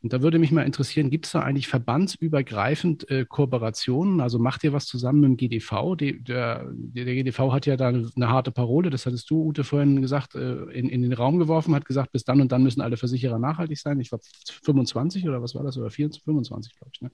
und da würde mich mal interessieren, gibt es da eigentlich verbandsübergreifend äh, Kooperationen? Also macht ihr was zusammen mit dem GDV? Die, der, der, GDV hat ja da eine, eine, harte Parole, das hattest du, Ute, vorhin gesagt, äh, in, in den Raum geworfen, hat gesagt, bis dann und dann müssen alle Versicherer nachhaltig sein. Ich glaube 25 oder was war das? Oder 24, 25, glaube ich. Ne?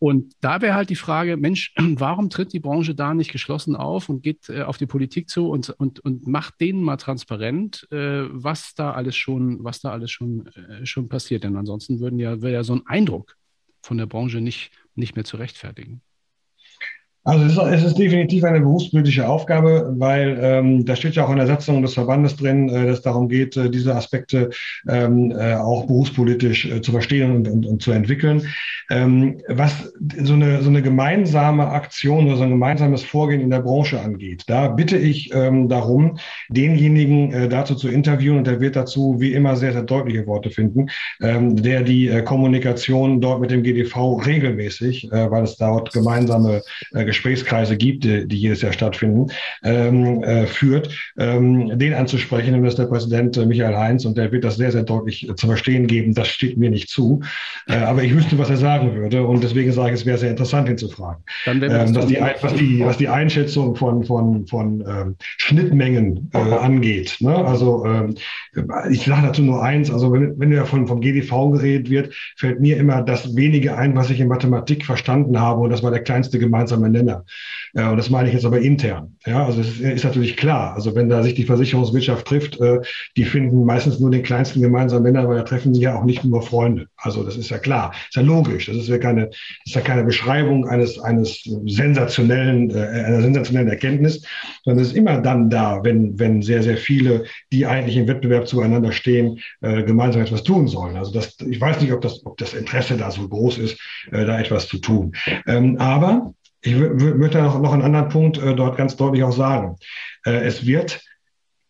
Und da wäre halt die Frage, Mensch, warum tritt die Branche da nicht geschlossen auf und geht äh, auf die Politik zu und, und, und macht denen mal transparent, äh, was da alles schon, was da alles schon, äh, schon passiert? Denn ansonsten würden ja, wäre ja so ein Eindruck von der Branche nicht, nicht mehr zu rechtfertigen. Also es ist, es ist, definitiv eine berufspolitische Aufgabe, weil ähm, da steht ja auch in der Satzung des Verbandes drin, äh, dass es darum geht, äh, diese Aspekte ähm, äh, auch berufspolitisch äh, zu verstehen und, und, und zu entwickeln. Ähm, was so eine, so eine gemeinsame Aktion oder so ein gemeinsames Vorgehen in der Branche angeht, da bitte ich ähm, darum, denjenigen äh, dazu zu interviewen und der wird dazu wie immer sehr, sehr deutliche Worte finden, ähm, der die äh, Kommunikation dort mit dem GDV regelmäßig, weil es dort gemeinsame äh, Gesprächskreise gibt, die, die jedes Jahr stattfinden, ähm, äh, führt, ähm, den anzusprechen. Und das ist der Präsident äh, Michael Heinz und der wird das sehr, sehr deutlich äh, zu verstehen geben. Das steht mir nicht zu. Äh, aber ich wüsste, was er sagen würde. Und deswegen sage ich, es wäre sehr interessant, ihn zu fragen. Dann ähm, was, die, was, die, was die Einschätzung von, von, von ähm, Schnittmengen äh, angeht. Ne? Also ähm, ich sage dazu nur eins, also wenn, wenn ja von, vom GDV geredet wird, fällt mir immer das wenige ein, was ich in Mathematik verstanden habe. Und das war der kleinste gemeinsame Nenner Nenner. Äh, und das meine ich jetzt aber intern. Ja, also es ist, natürlich klar. Also wenn da sich die Versicherungswirtschaft trifft, äh, die finden meistens nur den kleinsten gemeinsamen Nenner, weil da treffen sie ja auch nicht nur Freunde. Also das ist ja klar. Ist ja logisch. Das ist ja keine, ist ja keine Beschreibung eines, eines sensationellen, äh, einer sensationellen Erkenntnis, sondern es ist immer dann da, wenn, wenn sehr, sehr viele, die eigentlich im Wettbewerb zueinander stehen, äh, gemeinsam etwas tun sollen. Also das, ich weiß nicht, ob das, ob das Interesse da so groß ist, da etwas zu tun. Ähm, aber ich möchte noch, noch einen anderen Punkt äh, dort ganz deutlich auch sagen. Äh, es wird,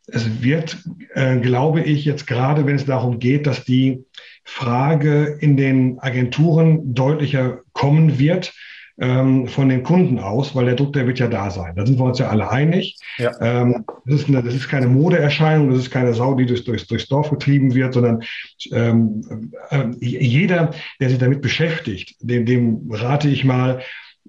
es wird, äh, glaube ich, jetzt gerade, wenn es darum geht, dass die Frage in den Agenturen deutlicher kommen wird, ähm, von den Kunden aus, weil der Druck, der wird ja da sein. Da sind wir uns ja alle einig. Ja. Ähm, das, ist eine, das ist keine Modeerscheinung, das ist keine Sau, die durch, durchs, durchs Dorf getrieben wird, sondern ähm, äh, jeder, der sich damit beschäftigt, dem, dem rate ich mal,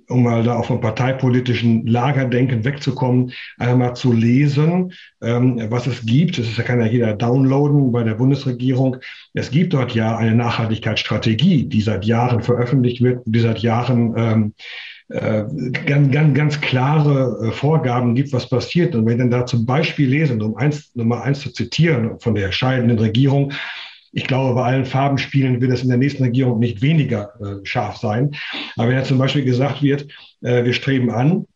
um mal da auch vom parteipolitischen Lagerdenken wegzukommen, einmal zu lesen, ähm, was es gibt. Das kann ja jeder downloaden bei der Bundesregierung. Es gibt dort ja eine Nachhaltigkeitsstrategie, die seit Jahren veröffentlicht wird, die seit Jahren ähm, äh, ganz, ganz, ganz klare äh, Vorgaben gibt, was passiert. Und wenn ich dann da zum Beispiel lesen, um eins, Nummer eins zu zitieren von der scheidenden Regierung, ich glaube, bei allen Farbenspielen wird es in der nächsten Regierung nicht weniger äh, scharf sein. Aber wenn ja zum Beispiel gesagt wird, äh, wir streben an,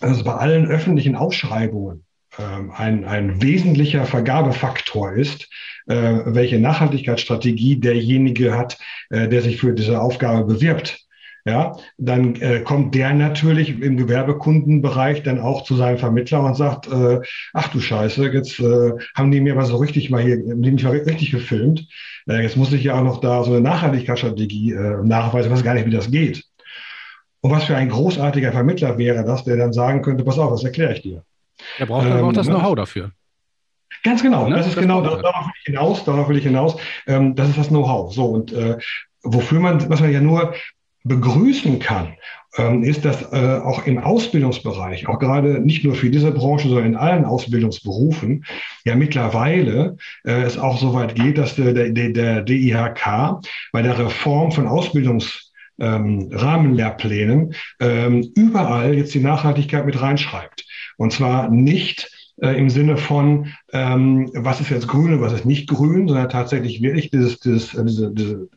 dass es bei allen öffentlichen Ausschreibungen ähm, ein, ein wesentlicher Vergabefaktor ist, äh, welche Nachhaltigkeitsstrategie derjenige hat, äh, der sich für diese Aufgabe bewirbt ja, dann äh, kommt der natürlich im Gewerbekundenbereich dann auch zu seinem Vermittler und sagt, äh, ach du Scheiße, jetzt äh, haben die mir mal so richtig mal hier, die mich mal richtig gefilmt. Äh, jetzt muss ich ja auch noch da so eine Nachhaltigkeitsstrategie äh, nachweisen, ich weiß gar nicht, wie das geht. Und was für ein großartiger Vermittler wäre das, der dann sagen könnte, pass auf, das erkläre ich dir. Er braucht ähm, auch das ne? Know-how dafür. Ganz genau, ne? das ist das genau, darauf will ich hinaus, darauf will ich hinaus. Ähm, das ist das Know-how. So, und äh, wofür man, was man ja nur begrüßen kann, ähm, ist, dass äh, auch im Ausbildungsbereich, auch gerade nicht nur für diese Branche, sondern in allen Ausbildungsberufen, ja mittlerweile äh, es auch so weit geht, dass der, der, der DIHK bei der Reform von Ausbildungs ähm, Rahmenlehrplänen ähm, überall jetzt die Nachhaltigkeit mit reinschreibt. Und zwar nicht äh, im Sinne von, ähm, was ist jetzt grün und was ist nicht grün, sondern tatsächlich wirklich dieses, dieses, äh, diese, diese,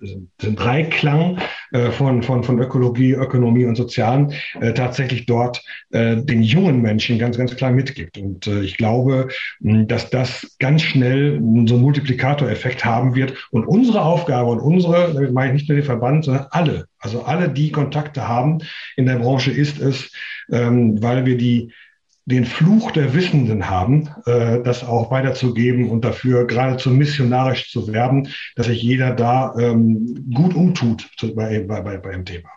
diesen Dreiklang äh, von, von, von Ökologie, Ökonomie und Sozialen äh, tatsächlich dort äh, den jungen Menschen ganz, ganz klar mitgibt. Und äh, ich glaube, dass das ganz schnell so einen Multiplikatoreffekt haben wird. Und unsere Aufgabe und unsere, damit meine ich nicht nur den Verband, sondern alle, also alle, die Kontakte haben in der Branche, ist es, ähm, weil wir die den Fluch der Wissenden haben, äh, das auch weiterzugeben und dafür geradezu missionarisch zu werben, dass sich jeder da ähm, gut umtut bei, bei, bei, beim Thema.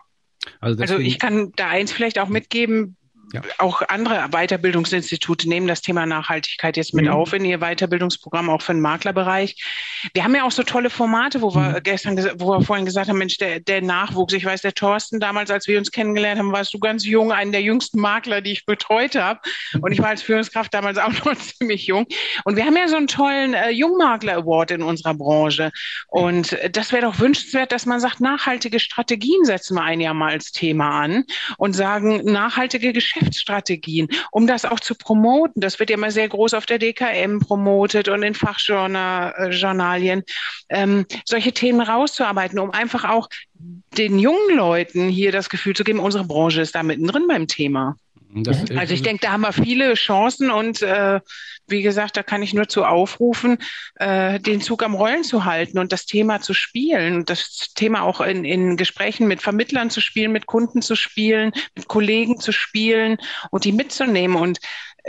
Also, also ich kann da eins vielleicht auch mitgeben, ja. Auch andere Weiterbildungsinstitute nehmen das Thema Nachhaltigkeit jetzt mit mhm. auf in ihr Weiterbildungsprogramm, auch für den Maklerbereich. Wir haben ja auch so tolle Formate, wo wir mhm. gestern, wo wir vorhin gesagt haben, Mensch, der, der Nachwuchs, ich weiß, der Thorsten, damals, als wir uns kennengelernt haben, warst du ganz jung, einen der jüngsten Makler, die ich betreut habe. Und ich war als Führungskraft damals auch noch ziemlich jung. Und wir haben ja so einen tollen äh, Jungmakler Award in unserer Branche. Und äh, das wäre doch wünschenswert, dass man sagt, nachhaltige Strategien setzen wir ein Jahr mal als Thema an und sagen, nachhaltige Geschäfte Geschäftsstrategien, um das auch zu promoten. Das wird ja immer sehr groß auf der DKM promotet und in Fachjournalien, ähm, solche Themen rauszuarbeiten, um einfach auch den jungen Leuten hier das Gefühl zu geben, unsere Branche ist da mittendrin beim Thema. Das, mhm. also ich denke, da haben wir viele Chancen und äh, wie gesagt, da kann ich nur zu aufrufen, äh, den Zug am Rollen zu halten und das Thema zu spielen und das Thema auch in, in Gesprächen mit Vermittlern zu spielen, mit Kunden zu spielen, mit Kollegen zu spielen und die mitzunehmen. Und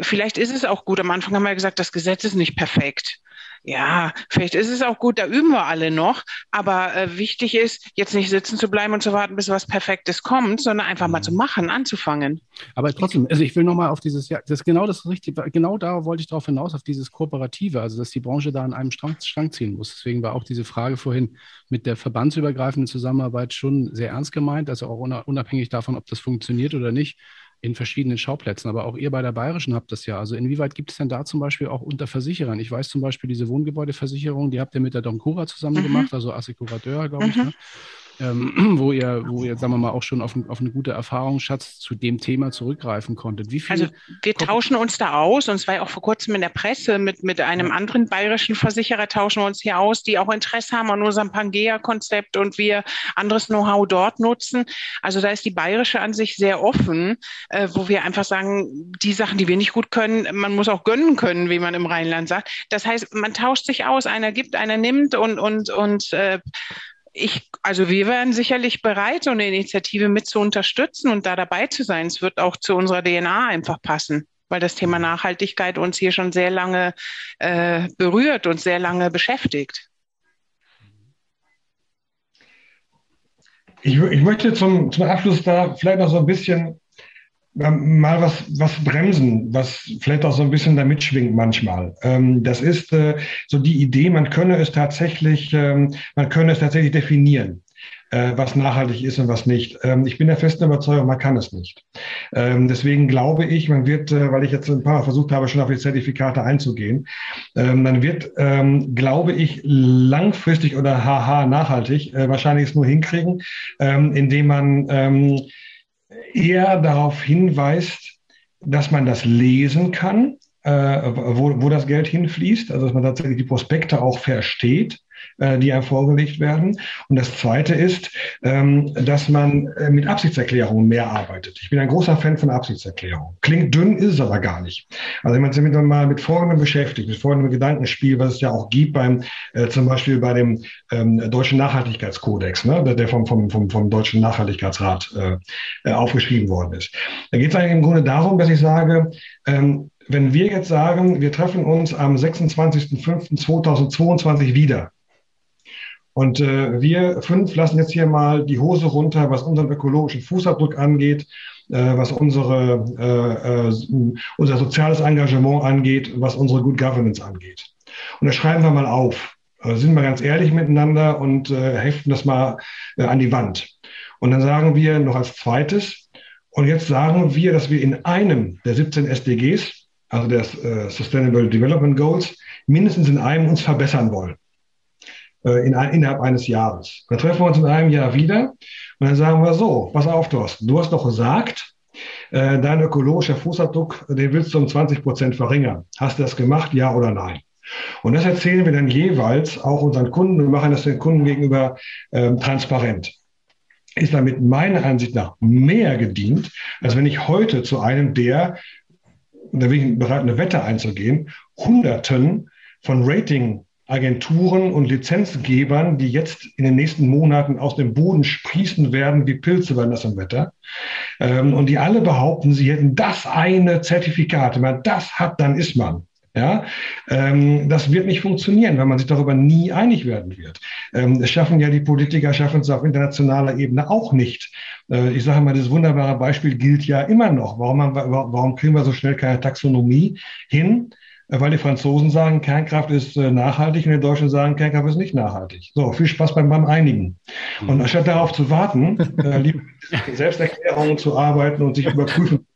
vielleicht ist es auch gut. Am Anfang haben wir gesagt, das Gesetz ist nicht perfekt ja, vielleicht ist es auch gut, da üben wir alle noch, aber äh, wichtig ist, jetzt nicht sitzen zu bleiben und zu warten, bis was Perfektes kommt, sondern einfach mal zu machen, anzufangen. Aber trotzdem, also ich will nochmal auf dieses, ja, das ist genau das Richtige, genau da wollte ich darauf hinaus, auf dieses Kooperative, also dass die Branche da an einem Strang, Strang ziehen muss. Deswegen war auch diese Frage vorhin mit der verbandsübergreifenden Zusammenarbeit schon sehr ernst gemeint, also auch unabhängig davon, ob das funktioniert oder nicht in verschiedenen Schauplätzen. Aber auch ihr bei der Bayerischen habt das ja. Also inwieweit gibt es denn da zum Beispiel auch unter Versicherern? Ich weiß zum Beispiel diese Wohngebäudeversicherung, die habt ihr mit der Domcura zusammen mhm. gemacht, also Assekurateur, glaube ich. Mhm. Ne? Ähm, wo ihr, wo ihr, sagen wir mal, auch schon auf, auf eine gute Erfahrungsschatz zu dem Thema zurückgreifen konntet. Wie viel also wir tauschen uns da aus, und zwar auch vor kurzem in der Presse mit, mit einem anderen bayerischen Versicherer tauschen wir uns hier aus, die auch Interesse haben an unserem Pangea-Konzept und wir anderes Know-how dort nutzen. Also da ist die bayerische an sich sehr offen, äh, wo wir einfach sagen, die Sachen, die wir nicht gut können, man muss auch gönnen können, wie man im Rheinland sagt. Das heißt, man tauscht sich aus, einer gibt, einer nimmt und, und, und äh, ich, also wir wären sicherlich bereit, so eine Initiative mit zu unterstützen und da dabei zu sein. Es wird auch zu unserer DNA einfach passen, weil das Thema Nachhaltigkeit uns hier schon sehr lange äh, berührt und sehr lange beschäftigt. Ich, ich möchte zum, zum Abschluss da vielleicht noch so ein bisschen mal was, was bremsen, was vielleicht auch so ein bisschen da mitschwingt manchmal. Ähm, das ist äh, so die Idee, man könne es tatsächlich, ähm, man könne es tatsächlich definieren äh, was nachhaltig ist und was nicht. Ähm, ich bin der festen Überzeugung, man kann es nicht. Ähm, deswegen glaube ich, man wird, äh, weil ich jetzt ein paar Mal versucht habe, schon auf die Zertifikate einzugehen, ähm, man wird, ähm, glaube ich, langfristig oder haha nachhaltig wahrscheinlich es nur hinkriegen, ähm, indem man ähm, eher darauf hinweist, dass man das lesen kann, äh, wo, wo das Geld hinfließt, also dass man tatsächlich die Prospekte auch versteht äh, die einem vorgelegt werden. Und das Zweite ist, ähm, dass man äh, mit Absichtserklärungen mehr arbeitet. Ich bin ein großer Fan von Absichtserklärungen. Klingt dünn, ist es aber gar nicht. Also wenn man sich mal mit Vorgaben beschäftigt, mit folgendem Gedankenspiel, was es ja auch gibt beim, äh, zum Beispiel bei dem ähm, Deutschen Nachhaltigkeitskodex, ne, der vom, vom, vom, vom Deutschen Nachhaltigkeitsrat aufgeschrieben worden ist. Da geht es eigentlich im Grunde darum, dass ich sage, ähm, wenn wir jetzt sagen, wir treffen uns am 26.05.2022 wieder, und äh, wir fünf lassen jetzt hier mal die Hose runter, was unseren ökologischen Fußabdruck angeht, äh, was unsere, äh, äh, unser soziales Engagement angeht, was unsere Good Governance angeht. Und das schreiben wir mal auf. Also sind wir ganz ehrlich miteinander und äh, heften das mal äh, an die Wand. Und dann sagen wir noch als zweites, und jetzt sagen wir, dass wir in einem der 17 SDGs, also der äh, Sustainable Development Goals, mindestens in einem uns verbessern wollen äh, in, innerhalb eines Jahres. Dann treffen wir uns in einem Jahr wieder und dann sagen wir so, pass auf, Thorsten, du hast doch gesagt, äh, dein ökologischer Fußabdruck, den willst du um 20 Prozent verringern. Hast du das gemacht, ja oder nein? Und das erzählen wir dann jeweils auch unseren Kunden und machen das den Kunden gegenüber ähm, transparent. Ist damit meiner Ansicht nach mehr gedient, als wenn ich heute zu einem der, da bin ich bereit, eine Wette einzugehen, Hunderten von Rating Agenturen und Lizenzgebern, die jetzt in den nächsten Monaten aus dem Boden sprießen werden wie Pilze bei nassem Wetter. Ähm, und die alle behaupten, sie hätten das eine Zertifikat. Wenn man das hat, dann ist man. Ja, ähm, das wird nicht funktionieren, weil man sich darüber nie einig werden wird. Ähm, es schaffen ja die Politiker, schaffen es auf internationaler Ebene auch nicht. Äh, ich sage mal, das wunderbare Beispiel gilt ja immer noch. Warum, haben wir, warum kriegen wir so schnell keine Taxonomie hin? Weil die Franzosen sagen, Kernkraft ist äh, nachhaltig und die Deutschen sagen, Kernkraft ist nicht nachhaltig. So, viel Spaß beim, beim Einigen. Und mhm. anstatt darauf zu warten, äh, lieber Selbsterklärungen zu arbeiten und sich überprüfen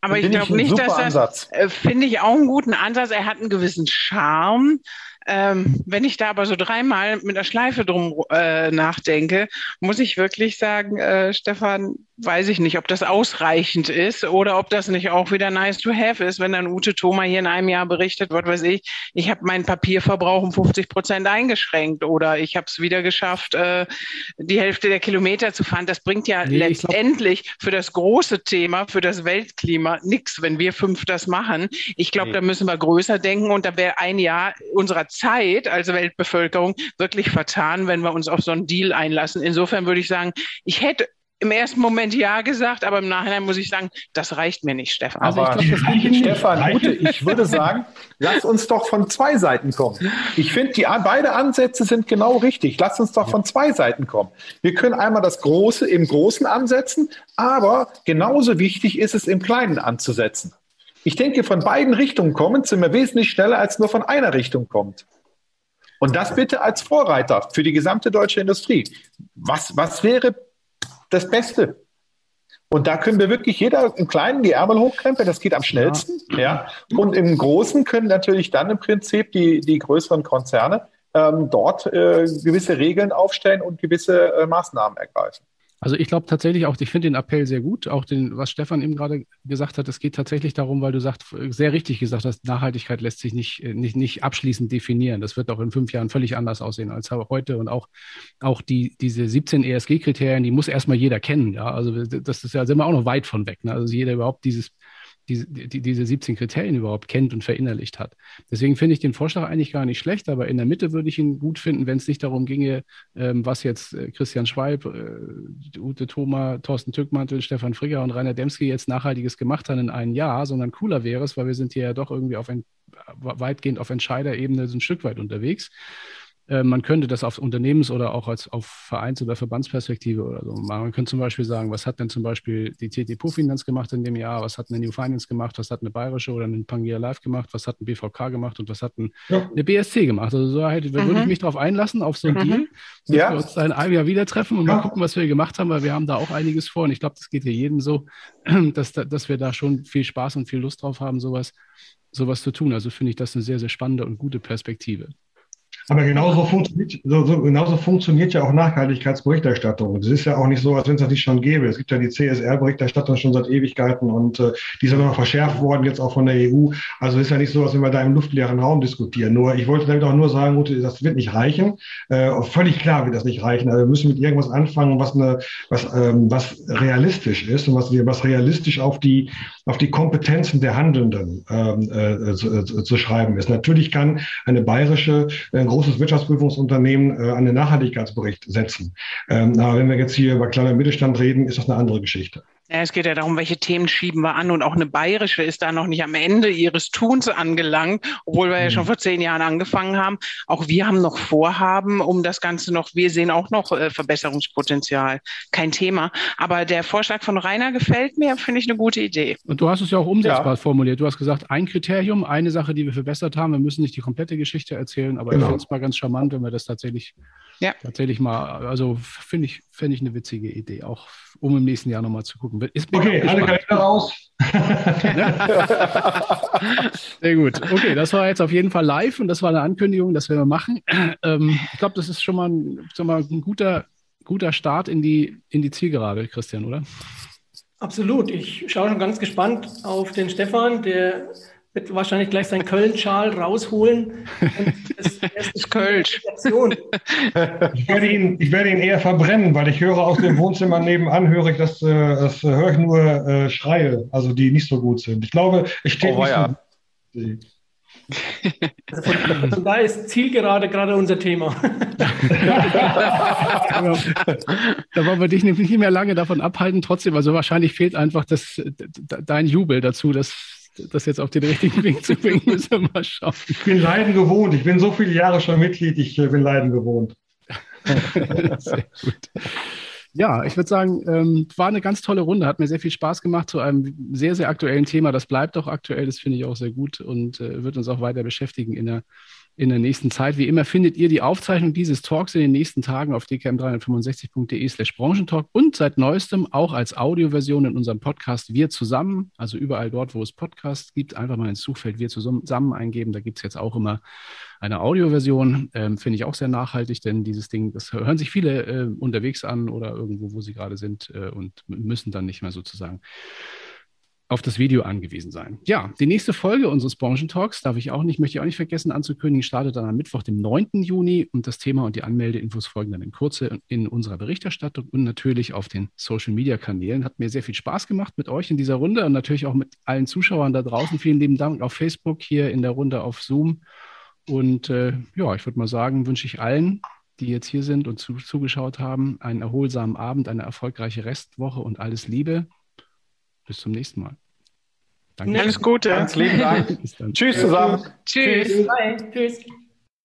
aber ich glaube nicht, dass das, äh, finde ich auch einen guten Ansatz. Er hat einen gewissen Charme. Ähm, wenn ich da aber so dreimal mit der Schleife drum äh, nachdenke, muss ich wirklich sagen, äh, Stefan, weiß ich nicht, ob das ausreichend ist oder ob das nicht auch wieder nice to have ist, wenn dann Ute Thoma hier in einem Jahr berichtet, was weiß ich, ich habe meinen Papierverbrauch um 50 Prozent eingeschränkt oder ich habe es wieder geschafft, äh, die Hälfte der Kilometer zu fahren. Das bringt ja nee, letztendlich glaub... für das große Thema, für das Weltklima nichts, wenn wir fünf das machen. Ich glaube, nee. da müssen wir größer denken und da wäre ein Jahr unserer Zeit als Weltbevölkerung wirklich vertan, wenn wir uns auf so einen Deal einlassen. Insofern würde ich sagen, ich hätte im ersten Moment ja gesagt, aber im Nachhinein muss ich sagen, das reicht mir nicht, Stefan. Also aber ich glaub, Stefan, Ute, ich würde sagen, lass uns doch von zwei Seiten kommen. Ich finde, die beide Ansätze sind genau richtig. Lass uns doch von zwei Seiten kommen. Wir können einmal das Große im Großen ansetzen, aber genauso wichtig ist es, im Kleinen anzusetzen. Ich denke, von beiden Richtungen kommen sind wir wesentlich schneller, als nur von einer Richtung kommt. Und das bitte als Vorreiter für die gesamte deutsche Industrie. Was, was wäre das Beste. Und da können wir wirklich jeder im Kleinen die Ärmel hochkrempeln, das geht am schnellsten. Ja. ja. Und im Großen können natürlich dann im Prinzip die, die größeren Konzerne ähm, dort äh, gewisse Regeln aufstellen und gewisse äh, Maßnahmen ergreifen. Also ich glaube tatsächlich auch, ich finde den Appell sehr gut, auch den, was Stefan eben gerade gesagt hat, es geht tatsächlich darum, weil du sagst, sehr richtig gesagt hast, Nachhaltigkeit lässt sich nicht, nicht, nicht abschließend definieren. Das wird auch in fünf Jahren völlig anders aussehen als heute. Und auch, auch die, diese 17 ESG-Kriterien, die muss erstmal jeder kennen. Ja, also das ist ja, sind wir auch noch weit von weg. Ne? Also jeder überhaupt dieses diese, die, diese 17 Kriterien überhaupt kennt und verinnerlicht hat. Deswegen finde ich den Vorschlag eigentlich gar nicht schlecht, aber in der Mitte würde ich ihn gut finden, wenn es nicht darum ginge, ähm, was jetzt äh, Christian Schwalb, äh, Ute Thoma, Thorsten Tückmantel, Stefan Frigger und Rainer Demski jetzt Nachhaltiges gemacht haben in einem Jahr, sondern cooler wäre es, weil wir sind hier ja doch irgendwie auf ein, weitgehend auf Entscheiderebene so ein Stück weit unterwegs. Äh, man könnte das auf Unternehmens- oder auch als auf Vereins- oder Verbandsperspektive oder so machen. Man könnte zum Beispiel sagen, was hat denn zum Beispiel die TT Finanz gemacht in dem Jahr, was hat eine New Finance gemacht, was hat eine Bayerische oder eine Pangea Live gemacht, was hat ein BVK gemacht und was hat ein, ja. eine BSC gemacht. Also so mhm. würde ich mich darauf einlassen, auf so ein mhm. Deal, dass ja. wir uns da in einem Jahr wieder treffen und ja. mal gucken, was wir gemacht haben, weil wir haben da auch einiges vor und ich glaube, das geht hier jedem so, dass, dass wir da schon viel Spaß und viel Lust drauf haben, sowas, sowas zu tun. Also finde ich das eine sehr, sehr spannende und gute Perspektive. Aber genauso funktioniert, so, so, genauso funktioniert ja auch Nachhaltigkeitsberichterstattung. Es ist ja auch nicht so, als wenn es das nicht schon gäbe. Es gibt ja die CSR-Berichterstattung schon seit Ewigkeiten und äh, die ist ja noch verschärft worden, jetzt auch von der EU. Also es ist ja nicht so, als wenn wir da im luftleeren Raum diskutieren. Nur, ich wollte damit auch nur sagen, gut, das wird nicht reichen. Äh, völlig klar wird das nicht reichen. Also wir müssen mit irgendwas anfangen, was, eine, was, ähm, was realistisch ist und was, was realistisch auf die, auf die Kompetenzen der Handelnden ähm, äh, zu, äh, zu, schreiben ist. Natürlich kann eine bayerische äh, großes Wirtschaftsprüfungsunternehmen äh, einen Nachhaltigkeitsbericht setzen. Ähm, aber wenn wir jetzt hier über kleiner Mittelstand reden, ist das eine andere Geschichte. Ja, es geht ja darum, welche Themen schieben wir an und auch eine bayerische ist da noch nicht am Ende ihres Tuns angelangt, obwohl wir ja schon mhm. vor zehn Jahren angefangen haben. Auch wir haben noch Vorhaben, um das Ganze noch, wir sehen auch noch äh, Verbesserungspotenzial. Kein Thema. Aber der Vorschlag von Rainer gefällt mir, finde ich eine gute Idee. Und du hast es ja auch umsetzbar ja. formuliert. Du hast gesagt, ein Kriterium, eine Sache, die wir verbessert haben. Wir müssen nicht die komplette Geschichte erzählen, aber genau. ich finde es mal ganz charmant, wenn wir das tatsächlich, ja. tatsächlich mal, also finde ich, finde ich eine witzige Idee, auch um im nächsten Jahr nochmal zu gucken. Ist okay, alle Kalender raus. Sehr gut. Okay, das war jetzt auf jeden Fall live und das war eine Ankündigung, das werden wir machen. Ähm, ich glaube, das ist schon mal, ein, schon mal ein guter, guter Start in die, in die Zielgerade, Christian, oder? Absolut. Ich schaue schon ganz gespannt auf den Stefan, der wird wahrscheinlich gleich seinen Köln-Schal rausholen. das, das ist Kölsch. Ich werde, ihn, ich werde ihn eher verbrennen, weil ich höre aus dem Wohnzimmer nebenan, höre ich, das, äh, das höre ich nur äh, Schreie, also die nicht so gut sind. Ich glaube, es steht oh, nicht ja. so. Also von, von da ist Zielgerade gerade unser Thema. da wollen wir dich nicht mehr lange davon abhalten. Trotzdem, also wahrscheinlich fehlt einfach das, dein Jubel dazu, dass das jetzt auf den richtigen Weg zu bringen, müssen wir mal schauen. Ich bin Leiden gewohnt. Ich bin so viele Jahre schon Mitglied, ich äh, bin Leiden gewohnt. Sehr gut. Ja, ich würde sagen, ähm, war eine ganz tolle Runde, hat mir sehr viel Spaß gemacht zu einem sehr, sehr aktuellen Thema. Das bleibt auch aktuell, das finde ich auch sehr gut und äh, wird uns auch weiter beschäftigen in der in der nächsten Zeit. Wie immer findet ihr die Aufzeichnung dieses Talks in den nächsten Tagen auf dkm365.de slash Branchentalk und seit neuestem auch als Audioversion in unserem Podcast Wir zusammen, also überall dort, wo es Podcasts gibt, einfach mal ins Suchfeld Wir zusammen eingeben. Da gibt es jetzt auch immer eine Audioversion. Ähm, Finde ich auch sehr nachhaltig, denn dieses Ding, das hören sich viele äh, unterwegs an oder irgendwo, wo sie gerade sind äh, und müssen dann nicht mehr sozusagen auf das Video angewiesen sein. Ja, die nächste Folge unseres Branchentalks darf ich auch nicht, möchte ich auch nicht vergessen anzukündigen, startet dann am Mittwoch, dem 9. Juni und das Thema und die Anmeldeinfos folgen dann in Kurze in unserer Berichterstattung und natürlich auf den Social Media Kanälen. Hat mir sehr viel Spaß gemacht mit euch in dieser Runde und natürlich auch mit allen Zuschauern da draußen. Vielen lieben Dank auf Facebook, hier in der Runde auf Zoom. Und äh, ja, ich würde mal sagen, wünsche ich allen, die jetzt hier sind und zu, zugeschaut haben, einen erholsamen Abend, eine erfolgreiche Restwoche und alles Liebe. Bis zum nächsten Mal. Danke. Alles Gute. Ganz lieben Dank. Tschüss zusammen. Tschüss. Tschüss. Bye. Tschüss.